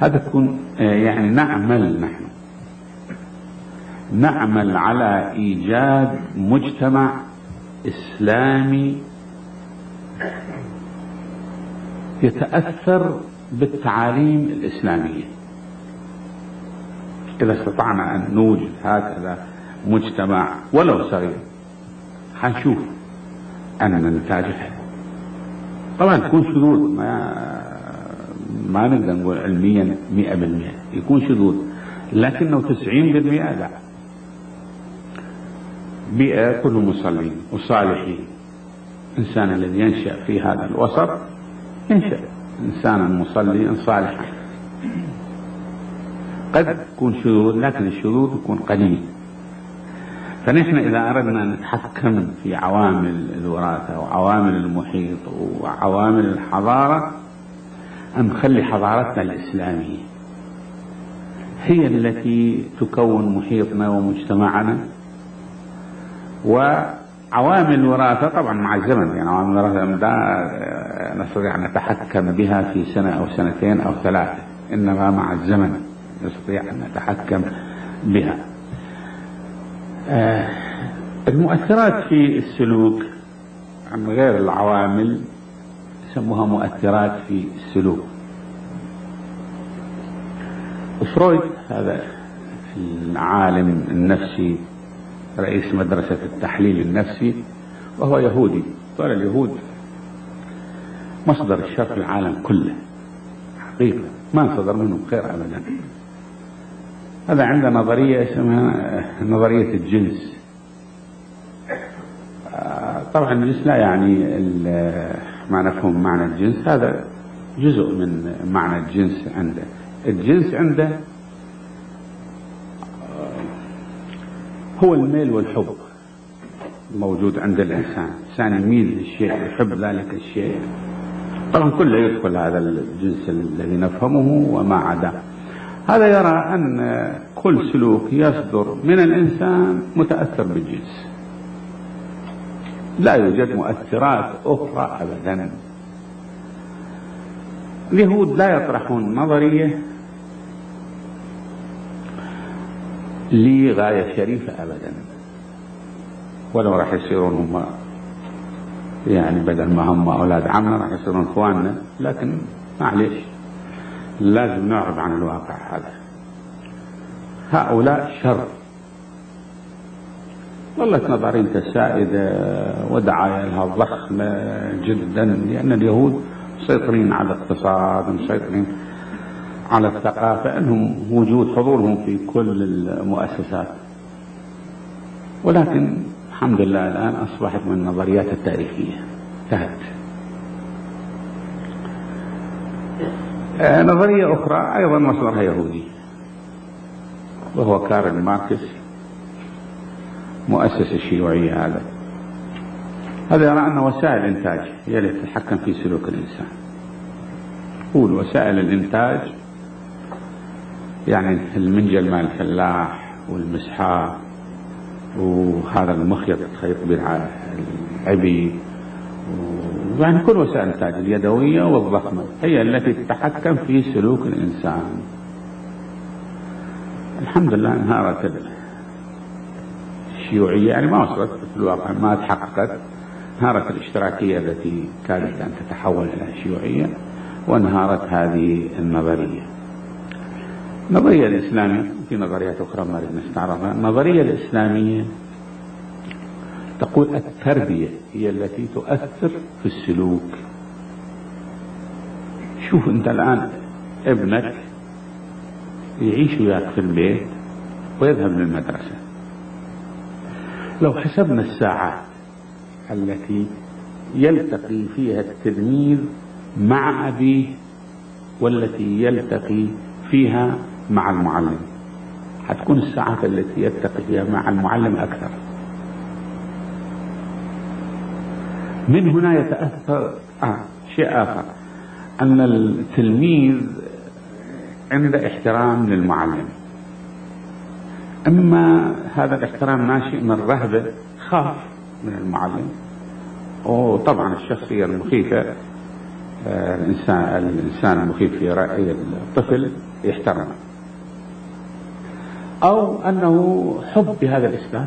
Speaker 2: هذا تكون آه، يعني نعمل نحن. نعمل على إيجاد مجتمع إسلامي يتأثر بالتعاليم الإسلامية. إذا استطعنا أن نوجد هكذا مجتمع ولو صغير حنشوف أن نتاجه. طبعا تكون شذوذ ما ما نقدر نقول علميا 100% يكون شذوذ لكنه 90% لا. بيئة كلهم مصلين وصالحين الإنسان الذي ينشأ في هذا الوسط ينشأ إنسانا مصليا صالحا. قد يكون شذوذ لكن الشذوذ يكون قليل فنحن إذا أردنا أن نتحكم في عوامل الوراثة وعوامل المحيط وعوامل الحضارة نخلي حضارتنا الإسلامية هي التي تكون محيطنا ومجتمعنا وعوامل الوراثة طبعا مع الزمن يعني عوامل الوراثة لا نستطيع أن نتحكم بها في سنة أو سنتين أو ثلاثة إنما مع الزمن نستطيع أن نتحكم بها. آه المؤثرات في السلوك عن غير العوامل يسموها مؤثرات في السلوك. فرويد هذا العالم النفسي رئيس مدرسة التحليل النفسي وهو يهودي. قال اليهود مصدر الشر في العالم كله. حقيقة ما صدر منهم خير أبدا. هذا عنده نظرية اسمها نظرية الجنس. طبعا الجنس لا يعني ما نفهم معنى الجنس. هذا جزء من معنى الجنس عنده. الجنس عنده هو الميل والحب موجود عند الإنسان. الإنسان يميل للشيء يحب ذلك الشيء. طبعا كله يدخل هذا الجنس الذي نفهمه وما عداه هذا يرى أن كل سلوك يصدر من الإنسان متأثر بالجنس. لا يوجد مؤثرات أخرى أبدا. اليهود لا يطرحون نظرية لغاية شريفة أبدا. ولو راح يصيرون هم يعني بدل ما هم أولاد عمنا راح يصيرون إخواننا لكن معليش لازم نعرض عن الواقع هذا. هؤلاء شر. ظلت نظريته سائدة ودعايا لها ضخمة جدا لأن اليهود مسيطرين على الاقتصاد مسيطرين على الثقافة أنهم وجود حضورهم في كل المؤسسات. ولكن الحمد لله الآن أصبحت من النظريات التاريخية. انتهت. آه، نظرية أخرى أيضا مصدرها يهودي وهو كارل ماركس مؤسس الشيوعية هذا. هذا يرى أن وسائل الإنتاج هي التي تتحكم في سلوك الإنسان. يقول وسائل الإنتاج يعني المنجل مال الفلاح والمسحاق وهذا المخيط تخيط بالعبي يعني كل وسائل الإنتاج اليدوية والضخمة هي التي تتحكم في سلوك الإنسان. الحمد لله انهارت الشيوعية يعني ما وصلت في الواقع ما تحققت. انهارت الاشتراكية التي كادت أن تتحول إلى شيوعية وانهارت هذه النظرية. النظرية الإسلامية في نظريات أخرى ما نستعرضها النظرية الإسلامية تقول التربية هي التي تؤثر في السلوك. شوف أنت الآن ابنك يعيش وياك في البيت ويذهب للمدرسة. لو حسبنا الساعات التي يلتقي فيها التلميذ مع أبيه والتي يلتقي فيها مع المعلم. حتكون الساعات التي يلتقي فيها مع المعلم أكثر. من هنا يتأثر آه شيء آخر أن التلميذ عنده احترام للمعلم. أما هذا الاحترام ناشئ من رهبة خاف من المعلم. وطبعا الشخصية المخيفة آه، الإنسان الإنسان المخيف في رأي الطفل يحترمه. أو أنه حب بهذا الإسلام.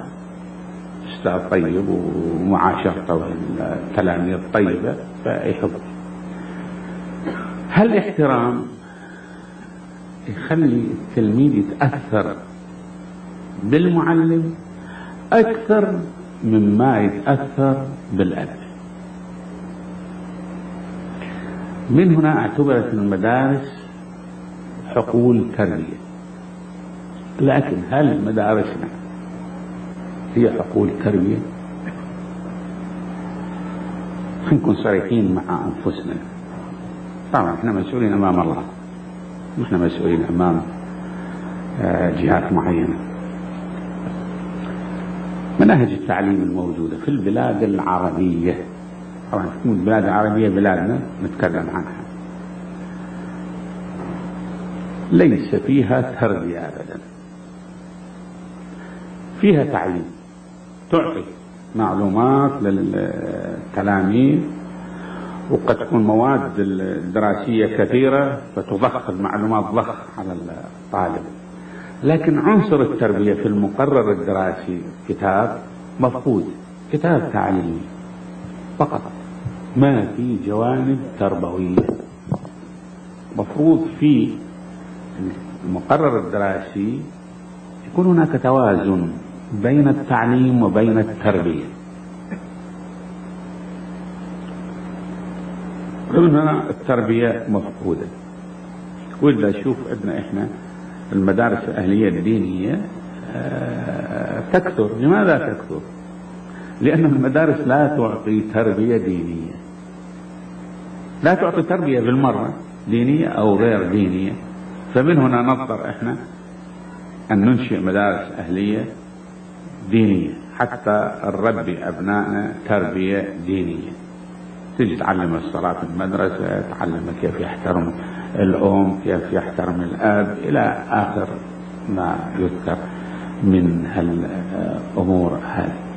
Speaker 2: أستاذ طيب ومعاشرته التلاميذ طيبة فيحب هل احترام يخلي التلميذ يتأثر بالمعلم أكثر مما يتأثر بالأب؟ من هنا اعتبرت المدارس حقول تربية. لكن هل مدارسنا هي حقول تربية نكون صريحين مع أنفسنا. طبعا إحنا مسؤولين أمام الله. إحنا مسؤولين أمام آه، جهات معينة. مناهج التعليم الموجودة في البلاد العربية. طبعا تكون البلاد العربية بلادنا نتكلم عنها. ليس فيها تربية أبدا. فيها تعليم. تعطي معلومات للتلاميذ وقد تكون مواد دراسية كثيرة فتضخ المعلومات ضخ على الطالب. لكن عنصر التربية في المقرر الدراسي كتاب مفقود كتاب تعليمي فقط ما في جوانب تربوية. مفروض في المقرر الدراسي يكون هناك توازن بين التعليم وبين التربية. هنا التربية مفقودة. وإلا شوف عندنا إحنا المدارس الأهلية الدينية آه، تكثر. لماذا تكثر؟ لأن المدارس لا تعطي تربية دينية. لا تعطي تربية بالمرة دينية أو غير دينية. فمن هنا نضطر إحنا أن ننشئ مدارس أهلية دينية حتى نربي أبنائنا تربية دينية. تجي تعلم الصلاة في المدرسة تعلم كيف يحترم الأم كيف يحترم الأب إلى آخر ما يذكر من الأمور هذه.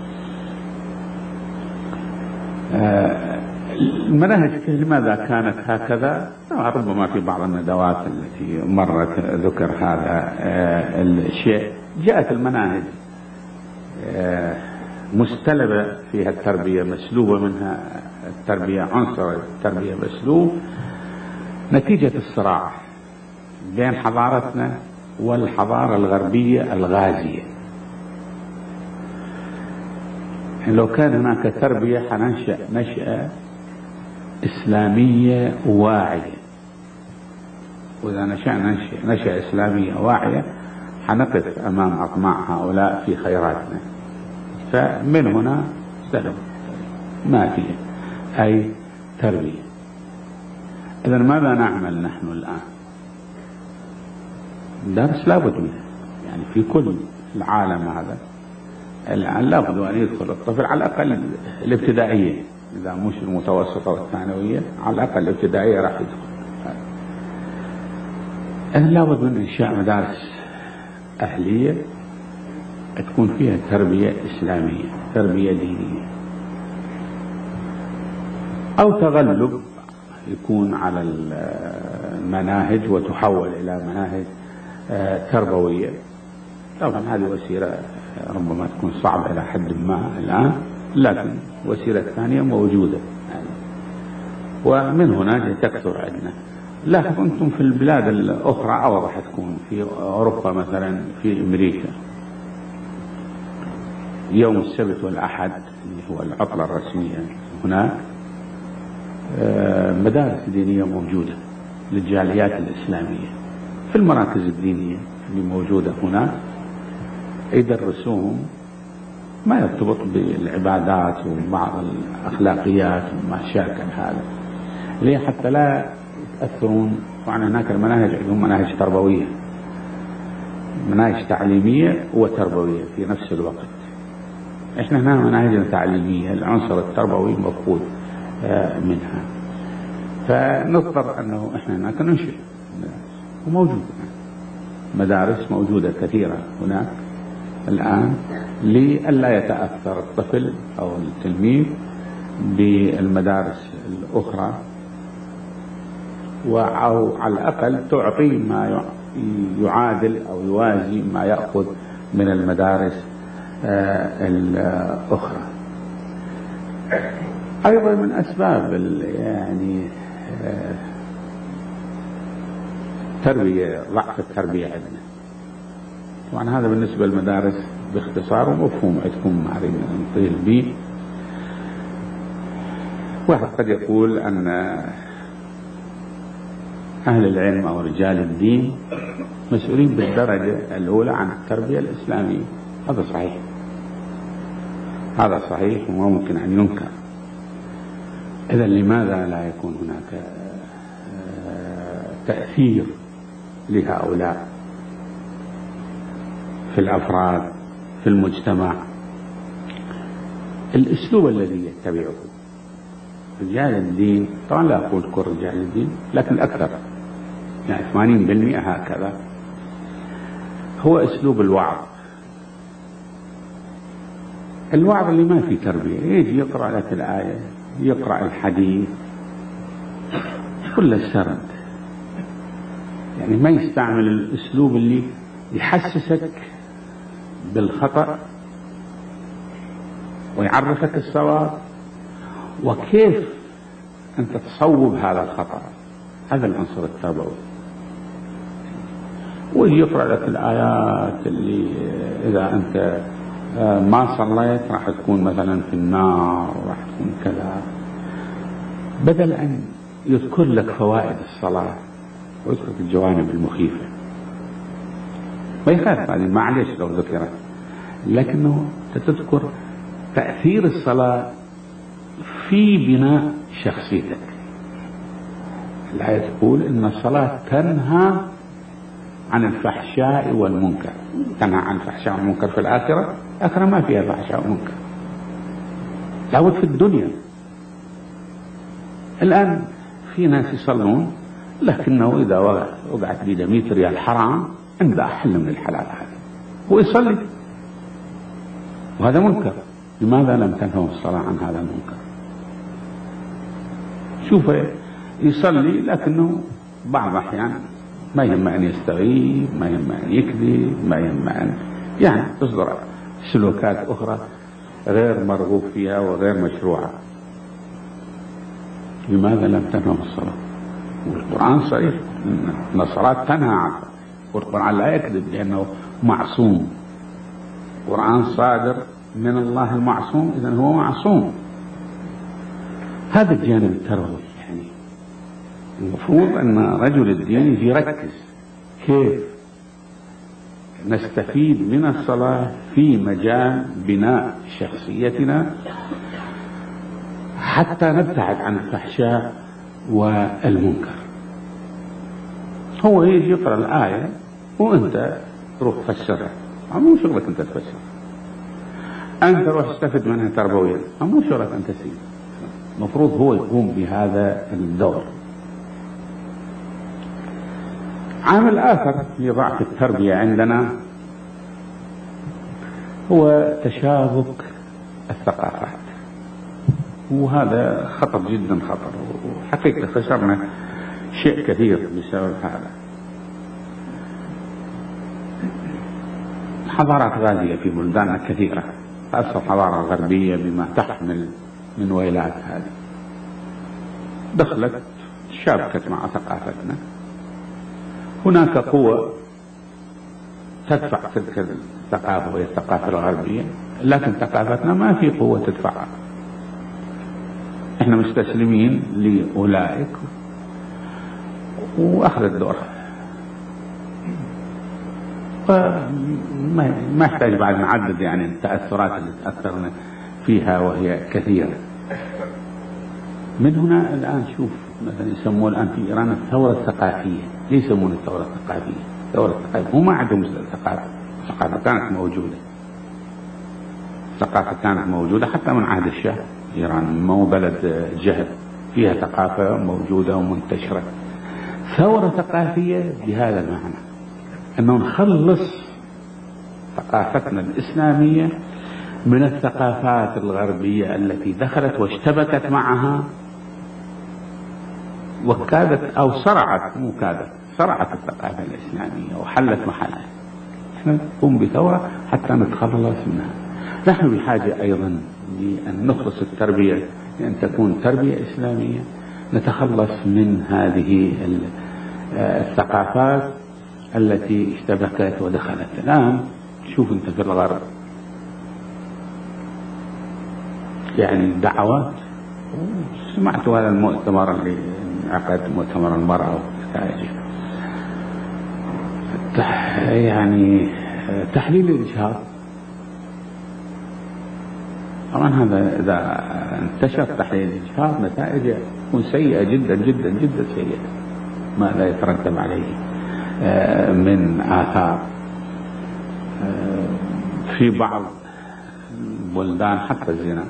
Speaker 2: المناهج لماذا كانت هكذا؟ ربما في بعض الندوات التي مرت ذكر هذا آه، الشيء. جاءت المناهج آه، مستلبة فيها التربية مسلوبة منها التربية عنصر التربية مسلوب. نتيجة الصراع بين حضارتنا والحضارة الغربية الغازية. لو كان هناك تربية حننشأ نشأة إسلامية واعية. وإذا نشأنا نشأة إسلامية واعية حنقف أمام أطماع هؤلاء في خيراتنا. فمن هنا سلم. ما فيه أي تربية إذا ماذا نعمل نحن الآن؟ درس لابد منه. يعني في كل العالم هذا الآن لابد أن يدخل الطفل على الأقل الابتدائية. إذا مش المتوسطة والثانوية على الأقل الابتدائية راح يدخل. أنا لابد من إنشاء مدارس. أهلية تكون فيها تربية إسلامية تربية دينية. أو تغلب يكون على المناهج وتحول إلى مناهج آه، تربوية. طبعا هذه وسيلة ربما تكون صعبة إلى حد ما الآن لكن وسيلة ثانية موجودة. ومن هنا تكثر عندنا. لاحظ أنتم في البلاد الأخرى أوضح تكون في أوروبا مثلا في أمريكا. يوم السبت والأحد اللي هو العطلة الرسمية هناك آه، مدارس دينية موجودة للجاليات الإسلامية. في المراكز الدينية اللي موجودة هناك يدرسون ما يرتبط بالعبادات وبعض الأخلاقيات وما شاكل هذا. ليه؟ حتى لا يتأثرون طبعا هناك المناهج عندهم مناهج تربوية. مناهج تعليمية وتربوية في نفس الوقت. إحنا هنا مناهج تعليمية العنصر التربوي مفقود آه، منها. فنضطر أنه إحنا هناك ننشئ. وموجود. مدارس موجودة كثيرة هناك الآن لئلا يتأثر الطفل أو التلميذ بالمدارس الأخرى. أو على الأقل تعطي ما يعادل أو يوازي ما يأخذ من المدارس آه، الأخرى. أيضا من أسباب يعني آه، التربية ضعف التربية عندنا. طبعا هذا بالنسبة للمدارس باختصار ومفهوم عندكم ما نطيل به واحد قد يقول أن أهل العلم أو رجال الدين مسؤولين بالدرجة الأولى عن التربية الإسلامية. هذا صحيح. هذا صحيح وما ممكن أن ينكر. إذا لماذا لا يكون هناك آه، تأثير لهؤلاء في الأفراد في المجتمع؟ الأسلوب الذي يتبعه رجال الدين طبعا لا أقول كل رجال الدين لكن أكثر. يعني 80% هكذا. هو أسلوب الوعظ. الوعظ اللي ما في تربية. يجي يقرأ لك الآية؟ يقرأ الحديث. كل السرد. يعني ما يستعمل الأسلوب اللي يحسسك بالخطأ ويعرفك الصواب. وكيف أنت تصوب هذا الخطأ؟ هذا العنصر التربوي ويقرأ لك الآيات اللي إذا أنت آه، ما صليت راح تكون مثلا في النار وراح تكون كذا. بدل أن يذكر لك فوائد الصلاة ويذكر الجوانب المخيفة. ما يخاف يعني معلش لو ذكرت. لكنه تذكر تأثير الصلاة في بناء شخصيتك. الآية تقول إن الصلاة تنهى عن الفحشاء والمنكر. تنهى عن الفحشاء والمنكر في الآخرة الآخرة ما فيها فحشاء ومنكر. لابد في الدنيا. الآن في ناس يصلون لكنه إذا وقعت بيده 100 ريال حرام عنده أحل من الحلال هذا. هو يصلي. وهذا منكر. لماذا لم تنهوا الصلاة عن هذا المنكر؟ شوف يصلي لكنه بعض الأحيان ما يهم أن يستغيب ما يهم أن يكذب ما يهم أن يعني تصدر سلوكات أخرى غير مرغوب فيها وغير مشروعة. لماذا لم تنهوا الصلاة؟ والقرآن صريح الصلاة تنهى عن والقرآن لا يكذب لأنه معصوم. القرآن صادر من الله المعصوم إذا هو معصوم. هذا الجانب التربوي المفروض أن رجل الدين يركز. كيف؟ نستفيد من الصلاة في مجال بناء شخصيتنا حتى نبتعد عن الفحشاء والمنكر. هو يجي يقرأ الآية وأنت تروح تفسرها مو شغلك أنت تفسر. أنت روح استفد منها تربويا. مو شغلك أنت تسير. المفروض هو يقوم بهذا الدور. عامل آخر في ضعف التربية عندنا هو تشابك الثقافات. وهذا خطر جدا خطر وحقيقة خسرنا شيء كثير بسبب هذا. حضارات غازية في بلداننا كثيرة تأثر الحضارة الغربية بما تحمل من ويلات هذه. دخلت شابكت مع ثقافتنا. هناك قوة تدفع تلك الثقافة وهي الثقافة الغربية لكن ثقافتنا ما في قوة تدفعها إحنا مستسلمين لأولئك وأخذ الدور. ما يحتاج بعد نعدد يعني التأثرات اللي تأثرنا فيها وهي كثيرة. من هنا الآن شوف مثلا يسمون الآن في إيران الثورة الثقافية. ليش يسمون الثورة الثقافية؟ الثورة الثقافية هم ما عندهم ثقافة الثقافة كانت موجودة. الثقافة كانت موجودة حتى من عهد الشاه. إيران مو بلد جهل. فيها ثقافة موجودة ومنتشرة. ثورة ثقافية بهذا المعنى. أنه نخلص ثقافتنا الإسلامية من الثقافات الغربية التي دخلت واشتبكت معها وكادت أو صرعت مو كادت صرعت الثقافة الإسلامية وحلت محلها. إحنا نقوم بثورة حتى نتخلص منها نحن بحاجة أيضا لأن نخلص التربية لأن تكون تربية إسلامية. نتخلص من هذه الثقافات التي اشتبكت ودخلت. الآن شوف أنت في الغرب. يعني دعوات سمعت هذا المؤتمر اللي عقد مؤتمر المرأة. ونتائجه يعني تحليل الإجهاض. طبعا هذا إذا انتشر تحليل الإجهاض نتائجه تكون سيئة جدا جدا جدا سيئة. ما لا يترتب عليه آه، من آثار. آه، في بعض البلدان حتى الزنا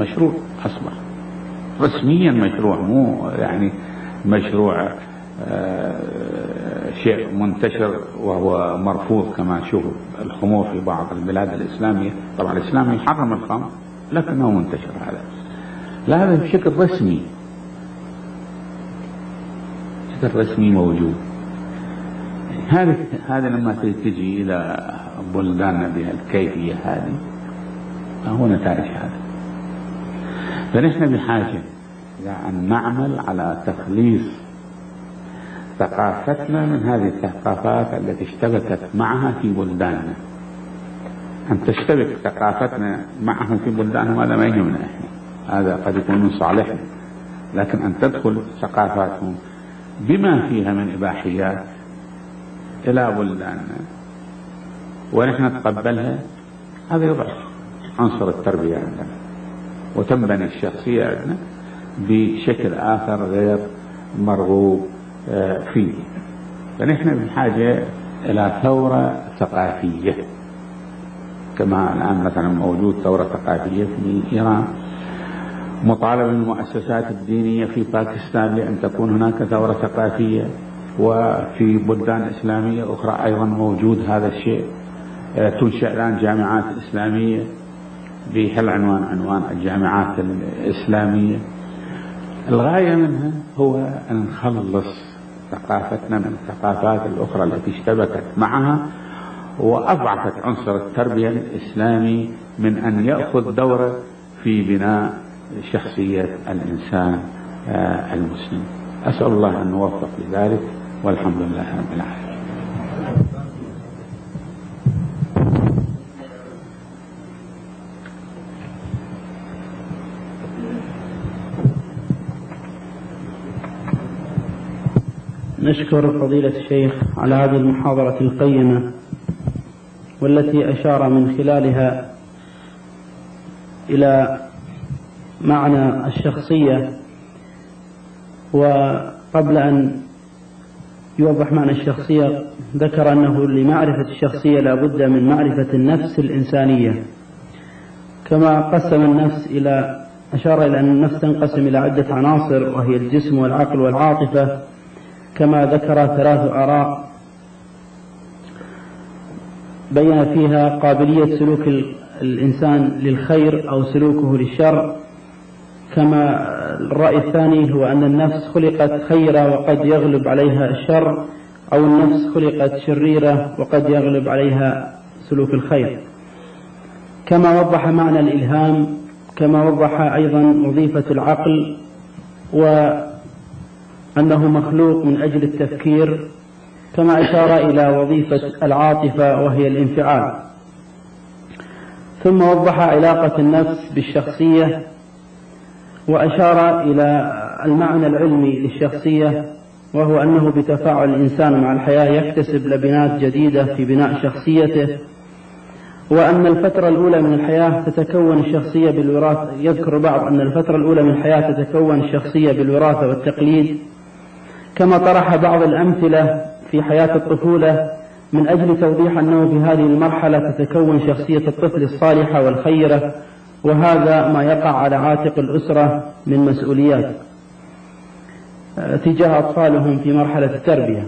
Speaker 2: مشروع أصبح رسميا مشروع مو يعني مشروع آه، شيء منتشر وهو مرفوض كما نشوف الخمور في بعض البلاد الإسلامية. طبعا الإسلام يحرم الخمر لكنه منتشر هذا لا هذا بشكل رسمي. بشكل رسمي موجود. هذه هذا لما تجي إلى بلداننا بهالكيفية هذه هو نتائج هذا. فنحن بحاجة إلى أن نعمل على تخليص ثقافتنا من هذه الثقافات التي اشتبكت معها في بلداننا. أن تشتبك ثقافتنا معهم في بلدانهم هذا ما يهمنا إحنا. هذا قد يكون من صالحنا. لكن أن تدخل ثقافاتهم بما فيها من إباحيات إلى بلداننا. ونحن نتقبلها هذا يضعف عنصر التربية عندنا. وتنبني الشخصية عندنا بشكل آخر غير مرغوب آه، فيه. فنحن بحاجة إلى ثورة ثقافية. كما الآن مثلا موجود ثورة ثقافية في إيران. مطالبة المؤسسات الدينية في باكستان بأن تكون هناك ثورة ثقافية وفي بلدان إسلامية أخرى أيضا موجود هذا الشيء. آه، تنشأ الآن جامعات إسلامية. بهالعنوان عنوان الجامعات الإسلامية. الغاية منها هو أن نخلص ثقافتنا من الثقافات الأخرى التي اشتبكت معها وأضعفت عنصر التربية الإسلامي من أن يأخذ دورة في بناء شخصية الإنسان آه، المسلم. أسأل الله أن نوفق لذلك والحمد لله رب العالمين.
Speaker 1: نشكر فضيلة الشيخ على هذه المحاضرة القيمة والتي أشار من خلالها إلى معنى الشخصية وقبل أن يوضح معنى الشخصية ذكر أنه لمعرفة الشخصية لا بد من معرفة النفس الإنسانية. كما قسم النفس إلى أشار إلى أن النفس تنقسم إلى عدة عناصر وهي الجسم والعقل والعاطفة كما ذكر ثلاث آراء. بين فيها قابلية سلوك الإنسان للخير أو سلوكه للشر. كما الرأي الثاني هو أن النفس خلقت خيرة وقد يغلب عليها الشر أو النفس خلقت شريرة وقد يغلب عليها سلوك الخير. كما وضح معنى الإلهام كما وضح أيضا وظيفة العقل و أنه مخلوق من أجل التفكير كما أشار إلى وظيفة العاطفة وهي الانفعال. ثم وضح علاقة النفس بالشخصية وأشار إلى المعنى العلمي للشخصية وهو أنه بتفاعل الإنسان مع الحياة يكتسب لبنات جديدة في بناء شخصيته. وأن الفترة الأولى من الحياة تتكون الشخصية بالوراثة. يذكر بعض أن الفترة الأولى من الحياة تتكون الشخصية بالوراثة والتقليد. كما طرح بعض الأمثلة في حياة الطفولة من أجل توضيح أنه في هذه المرحلة تتكون شخصية الطفل الصالحة والخيرة وهذا ما يقع على عاتق الأسرة من مسؤوليات آه، تجاه أطفالهم في مرحلة التربية.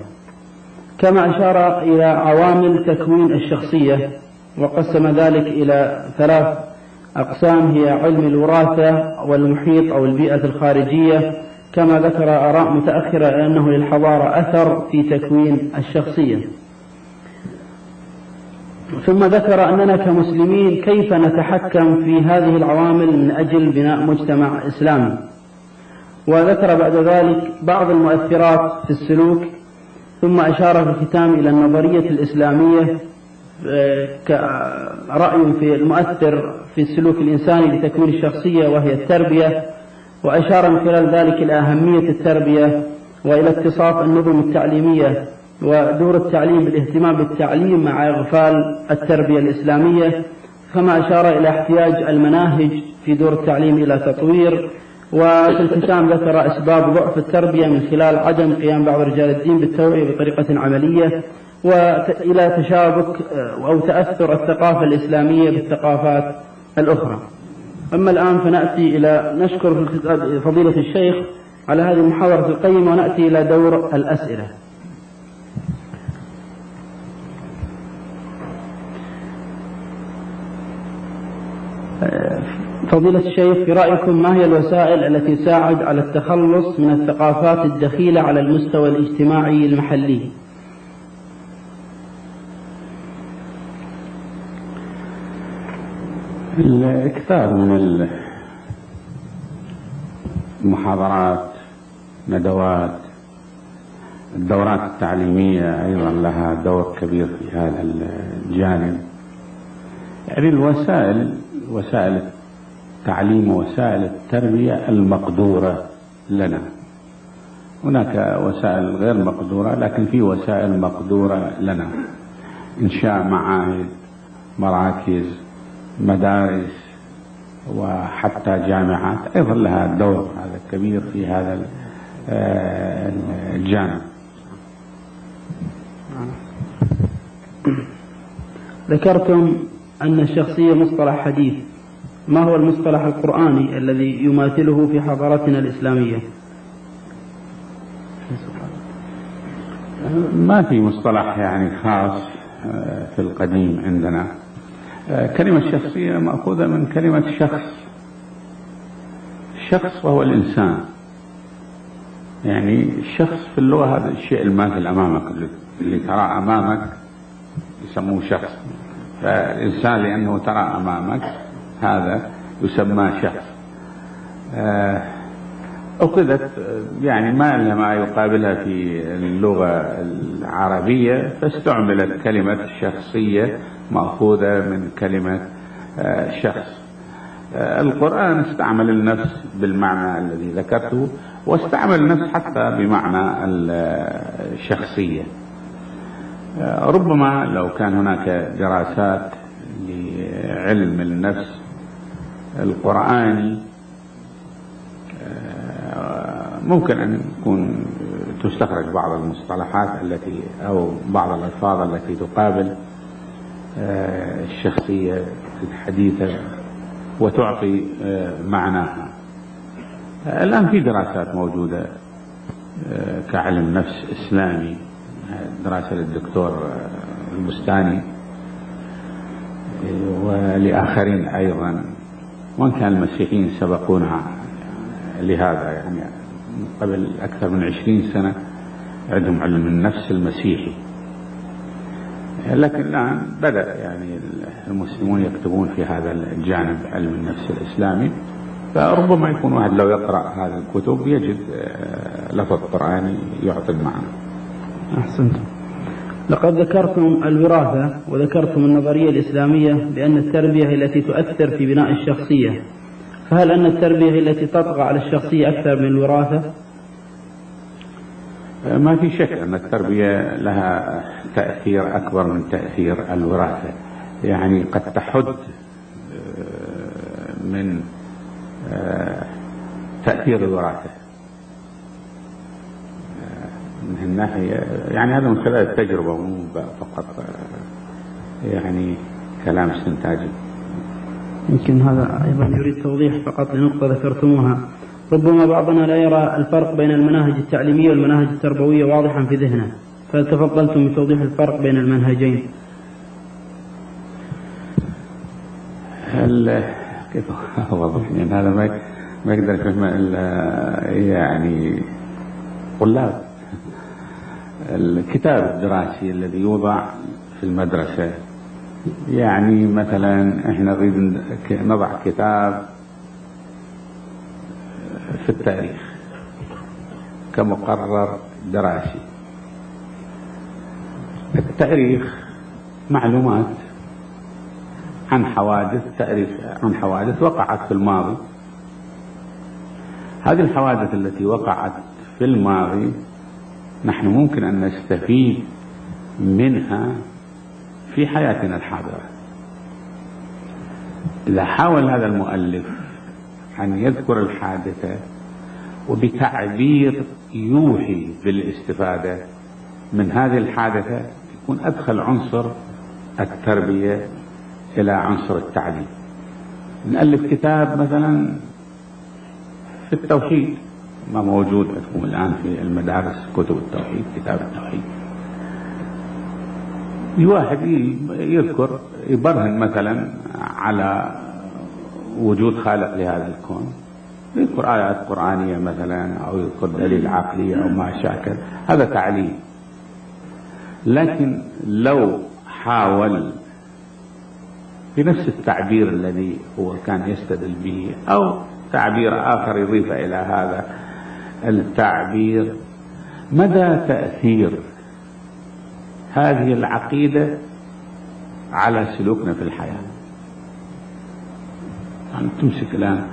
Speaker 1: كما أشار إلى عوامل تكوين الشخصية وقسم ذلك إلى ثلاث أقسام هي علم الوراثة والمحيط أو البيئة الخارجية كما ذكر آراء متأخرة أنه للحضارة أثر في تكوين الشخصية. ثم ذكر أننا كمسلمين كيف نتحكم في هذه العوامل من أجل بناء مجتمع إسلامي. وذكر بعد ذلك بعض المؤثرات في السلوك ثم أشار في الختام إلى النظرية الإسلامية آه، كرأي في المؤثر في السلوك الإنساني لتكوين الشخصية وهي التربية. وأشار من خلال ذلك إلى أهمية التربية وإلى اتصاف النظم التعليمية ودور التعليم بالاهتمام بالتعليم مع إغفال التربية الإسلامية كما أشار إلى احتياج المناهج في دور التعليم إلى تطوير وفي الختام ذكر أسباب ضعف التربية من خلال عدم قيام بعض رجال الدين بالتوعية بطريقة عملية وإلى تشابك أو تأثر الثقافة الإسلامية بالثقافات الأخرى. أما الآن فنأتي إلى نشكر فضيلة الشيخ على هذه المحاضرة القيمة ونأتي إلى دور الأسئلة. فضيلة الشيخ في رأيكم ما هي الوسائل التي تساعد على التخلص من الثقافات الدخيلة على المستوى الاجتماعي المحلي؟
Speaker 2: الإكثار من المحاضرات ندوات الدورات التعليمية أيضا لها دور كبير في هذا الجانب. يعني الوسائل وسائل التعليم ووسائل التربية المقدورة لنا. هناك وسائل غير مقدورة لكن في وسائل مقدورة لنا. إنشاء معاهد مراكز مدارس وحتى جامعات. أيضا لها دور هذا كبير في هذا آه، الجانب
Speaker 1: ذكرتم أن الشخصية مصطلح حديث. ما هو المصطلح القرآني الذي يماثله في حضارتنا الإسلامية؟
Speaker 2: ما في مصطلح يعني خاص آه، في القديم عندنا. كلمة شخصية مأخوذة من كلمة شخص. الشخص وهو الإنسان. يعني الشخص في اللغة هذا الشيء الماثل أمامك اللي ترى أمامك يسموه شخص. فالإنسان لأنه ترى أمامك هذا يسمى شخص. آه، أخذت يعني ما لها ما يقابلها في اللغة العربية فاستعملت كلمة الشخصية مأخوذة من كلمة آه، شخص. آه، القرآن استعمل النفس بالمعنى الذي ذكرته واستعمل النفس حتى بمعنى الشخصية ربما لو كان هناك دراسات لعلم النفس القرآني آه، ممكن أن يكون تستخرج بعض المصطلحات التي أو بعض الألفاظ التي تقابل. آه، الشخصية الحديثة وتعطي آه، معناها. الآن في دراسات موجودة كعلم نفس إسلامي دراسة للدكتور البستاني ولآخرين أيضا وإن كان المسيحيين سبقونا لهذا يعني قبل أكثر من عشرين سنة عندهم علم النفس المسيحي. لكن الآن بدأ يعني المسلمون يكتبون في هذا الجانب علم النفس الإسلامي فربما يكون واحد لو يقرأ هذه الكتب يجد آه، لفظ قرآني يعطي المعنى.
Speaker 1: أحسنتم. لقد ذكرتم الوراثة وذكرتم النظرية الإسلامية بأن التربية هي التي تؤثر في بناء الشخصية. فهل أن التربية هي التي تطغى على الشخصية أكثر من الوراثة؟
Speaker 2: ما في شك أن التربية لها تأثير أكبر من تأثير الوراثة. يعني قد تحد آه، من آه، تأثير الوراثة. من الناحية يعني هذا من خلال التجربة مو فقط يعني كلام استنتاجي
Speaker 1: يمكن هذا أيضا يريد توضيح فقط لنقطة ذكرتموها. ربما بعضنا لا يرى الفرق بين المناهج التعليمية والمناهج التربوية واضحا في ذهنه. فتفضلتم بتوضيح الفرق بين المنهجين؟
Speaker 2: هل كيف؟ اوضح يعني هذا ما ما يقدر يفهم إلا يعني طلاب. الكتاب الدراسي الذي يوضع في المدرسة يعني مثلا إحنا نريد نضع كتاب في التاريخ كمقرر دراسي. التاريخ معلومات عن حوادث تاريخ عن حوادث وقعت في الماضي. هذه الحوادث التي وقعت في الماضي نحن ممكن أن نستفيد منها في حياتنا الحاضرة. إذا حاول هذا المؤلف أن يذكر الحادثة وبتعبير يوحي بالاستفادة من هذه الحادثة يكون أدخل عنصر التربية إلى عنصر التعليم. نألف كتاب مثلا في التوحيد ما موجود عندكم الآن في المدارس كتب التوحيد كتاب التوحيد. واحد يذكر يبرهن مثلا على وجود خالق لهذا الكون. يذكر آيات قرآنية مثلا أو يذكر دليل عقلي أو ما شاكل. هذا تعليم. لكن لو حاول بنفس التعبير الذي هو كان يستدل به أو تعبير آخر يضيف إلى هذا التعبير مدى تأثير هذه العقيدة على سلوكنا في الحياة؟ يعني تمسك الآن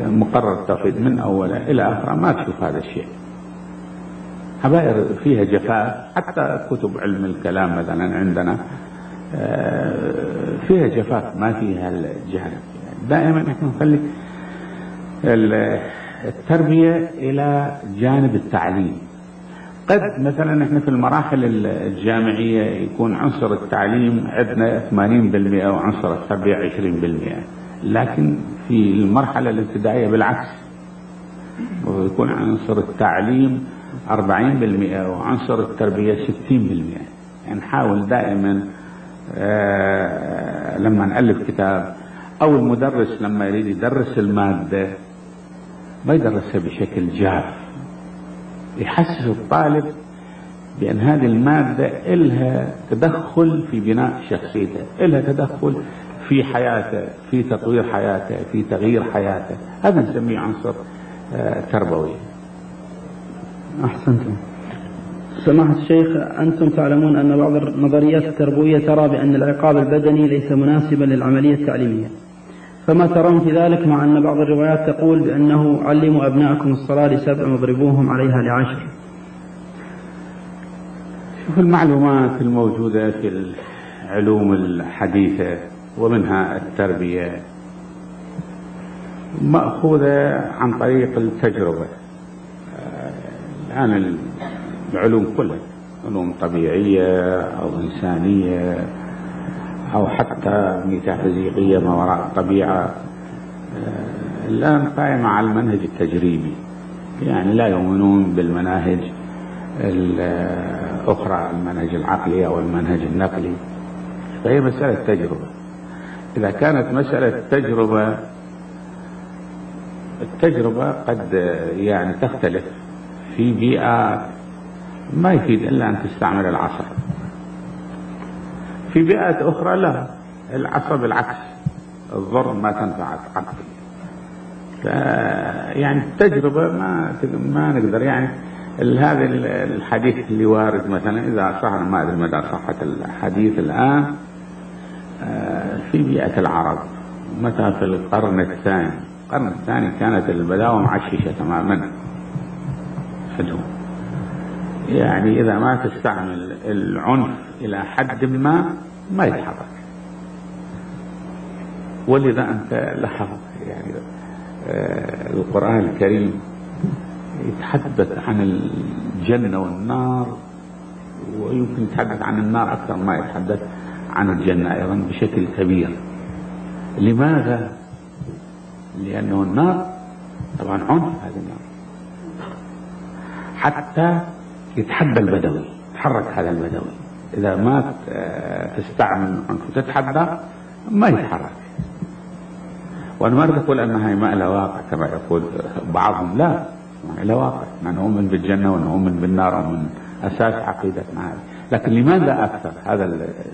Speaker 2: مقرر التوحيد من أوله إلى آخره ما تشوف هذا الشيء. حبائر فيها جفاف حتى كتب علم الكلام مثلا عندنا آه، فيها جفاف ما فيها الجهل. دائما نحن نخلي التربية إلى جانب التعليم. قد مثلا إحنا في المراحل الجامعية يكون عنصر التعليم عندنا 80% وعنصر التربية 20% لكن في المرحلة الابتدائية بالعكس. ويكون عنصر التعليم 40% وعنصر التربية 60% يعني نحاول دائما آه لما نألف كتاب أو المدرس لما يريد يدرس المادة ما يدرسها بشكل جاف. يحسس الطالب بأن هذه المادة إلها تدخل في بناء شخصيته إلها تدخل في حياته في تطوير حياته في تغيير حياته. هذا نسميه عنصر آه، تربوي.
Speaker 1: أحسنتم. سماحة الشيخ أنتم تعلمون أن بعض النظريات التربوية ترى بأن العقاب البدني ليس مناسبا للعملية التعليمية. فما ترون في ذلك مع أن بعض الروايات تقول بأنه علموا أبنائكم الصلاة لسبع واضربوهم عليها لعشر.
Speaker 2: شوف المعلومات الموجودة في العلوم الحديثة ومنها التربية. مأخوذة عن طريق التجربة. الآن العلوم كلها علوم طبيعية أو إنسانية أو حتى ميتافيزيقية ما وراء الطبيعة. آه، الآن قائمة على المنهج التجريبي. يعني لا يؤمنون بالمناهج الأخرى المنهج العقلي أو المنهج النقلي. فهي مسألة تجربة. إذا كانت مسألة تجربة التجربة قد يعني تختلف في بيئة ما يفيد إلا أن تستعمل العصر في بيئات أخرى لا العصا بالعكس الضر ما تنفع عقل يعني التجربة ما ما نقدر يعني هذا الحديث اللي وارد مثلا إذا صح ما أدري مدى صحة الحديث الآن. في بيئة العرب متى في القرن الثاني؟ القرن الثاني كانت البداوة معششة تماما عندهم يعني إذا ما تستعمل العنف إلى حد ما ما يتحرك. ولذا أنت لاحظ يعني آه القرآن الكريم يتحدث عن الجنة والنار ويمكن يتحدث عن النار أكثر ما يتحدث عن الجنة أيضا بشكل كبير. لماذا؟ لأنه النار. طبعا عنف هذه النار. حتى يتحدى البدوي يتحرك هذا البدوي. إذا ما تستعمل عنف وتتحدى ما يتحرك. وأنا ما أقول أنها ما لها واقع كما يقول بعضهم لا ما لها واقع. من نؤمن بالجنة ونؤمن بالنار ومن أساس عقيدتنا هذه. لكن لماذا أكثر؟ هذا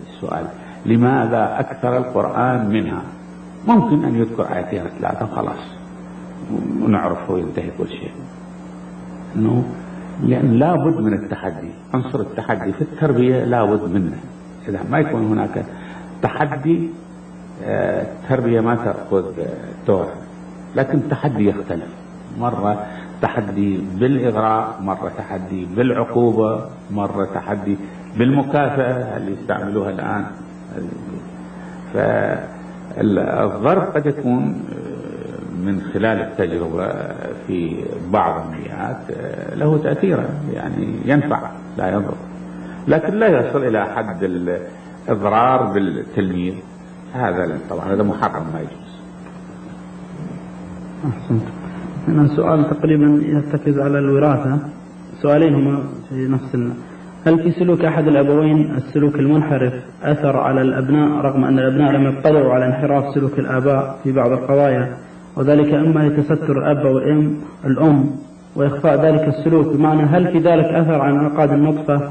Speaker 2: السؤال. لماذا أكثر القرآن منها؟ ممكن أن يذكر آيتين ثلاثة خلاص. ونعرف وينتهي كل شيء. أنه لأن لابد من التحدي. عنصر التحدي في التربية لابد منه. إذا ما يكون هناك تحدي آه، التربية ما تأخذ دور. لكن التحدي يختلف. مرة تحدي بالإغراء مرة تحدي بالعقوبة مرة تحدي بالمكافأة اللي يستعملوها الآن. فالضرب قد يكون من خلال التجربة في بعض النيات له تأثيرا يعني ينفع لا يضر. لكن لا يصل إلى حد الإضرار بالتلميذ. هذا طبعا هذا محرم ما يجوز.
Speaker 1: أحسنت. هنا سؤال تقريبا يرتكز على الوراثة. سؤالين هما في نفس هل في سلوك أحد الأبوين السلوك المنحرف أثر على الأبناء رغم أن الأبناء لم يطلعوا على انحراف سلوك الآباء في بعض القضايا؟ وذلك إما لتستر الأب أو الأم وإخفاء ذلك السلوك. بمعنى هل في ذلك أثر عن انعقاد النطفة؟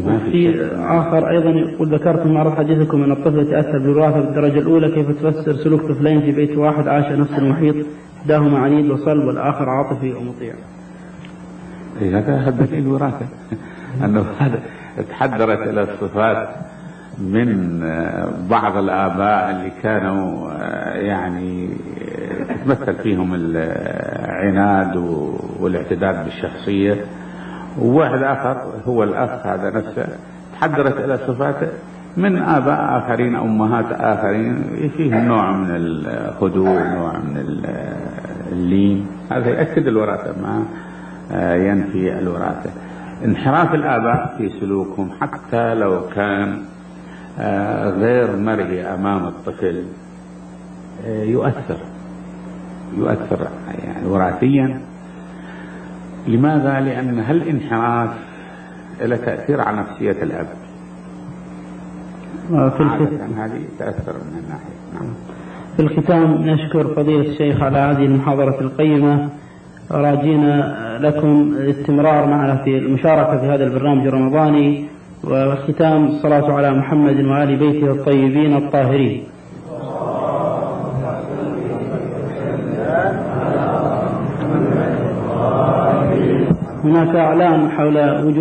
Speaker 1: في آخر أيضا يقول ذكرت في معرض حديثكم أن الطفل يتأثر بالوراثة بالدرجة الأولى كيف تفسر سلوك طفلين في بيت واحد عاش نفس المحيط إحداهما عنيد وصلب والآخر عاطفي ومطيع.
Speaker 2: هذا هذا الوراثة. أنه هذا تحدرت إلى الصفات من بعض الآباء اللي كانوا يعني تتمثل فيهم العناد والاعتداد بالشخصية. وواحد آخر هو الأخ هذا نفسه تحدرت إلى صفاته من آباء آخرين أمهات آخرين فيهم نوع من الهدوء نوع من اللين. هذا يأكد الوراثة ما ينفي الوراثة. انحراف الآباء في سلوكهم حتى لو كان غير مرئي أمام الطفل يؤثر يؤثر يعني وراثيا. لماذا؟ لأن هالانحراف له تأثير على نفسية الأب
Speaker 1: في الختام
Speaker 2: هذه تأثر من الناحية نعم.
Speaker 1: في الختام نشكر فضيلة الشيخ على هذه المحاضرة القيمة راجينا لكم الاستمرار معنا في المشاركة في هذا البرنامج الرمضاني والختام الصلاة على محمد وآل بيته الطيبين الطاهرين هناك إعلان حول وجود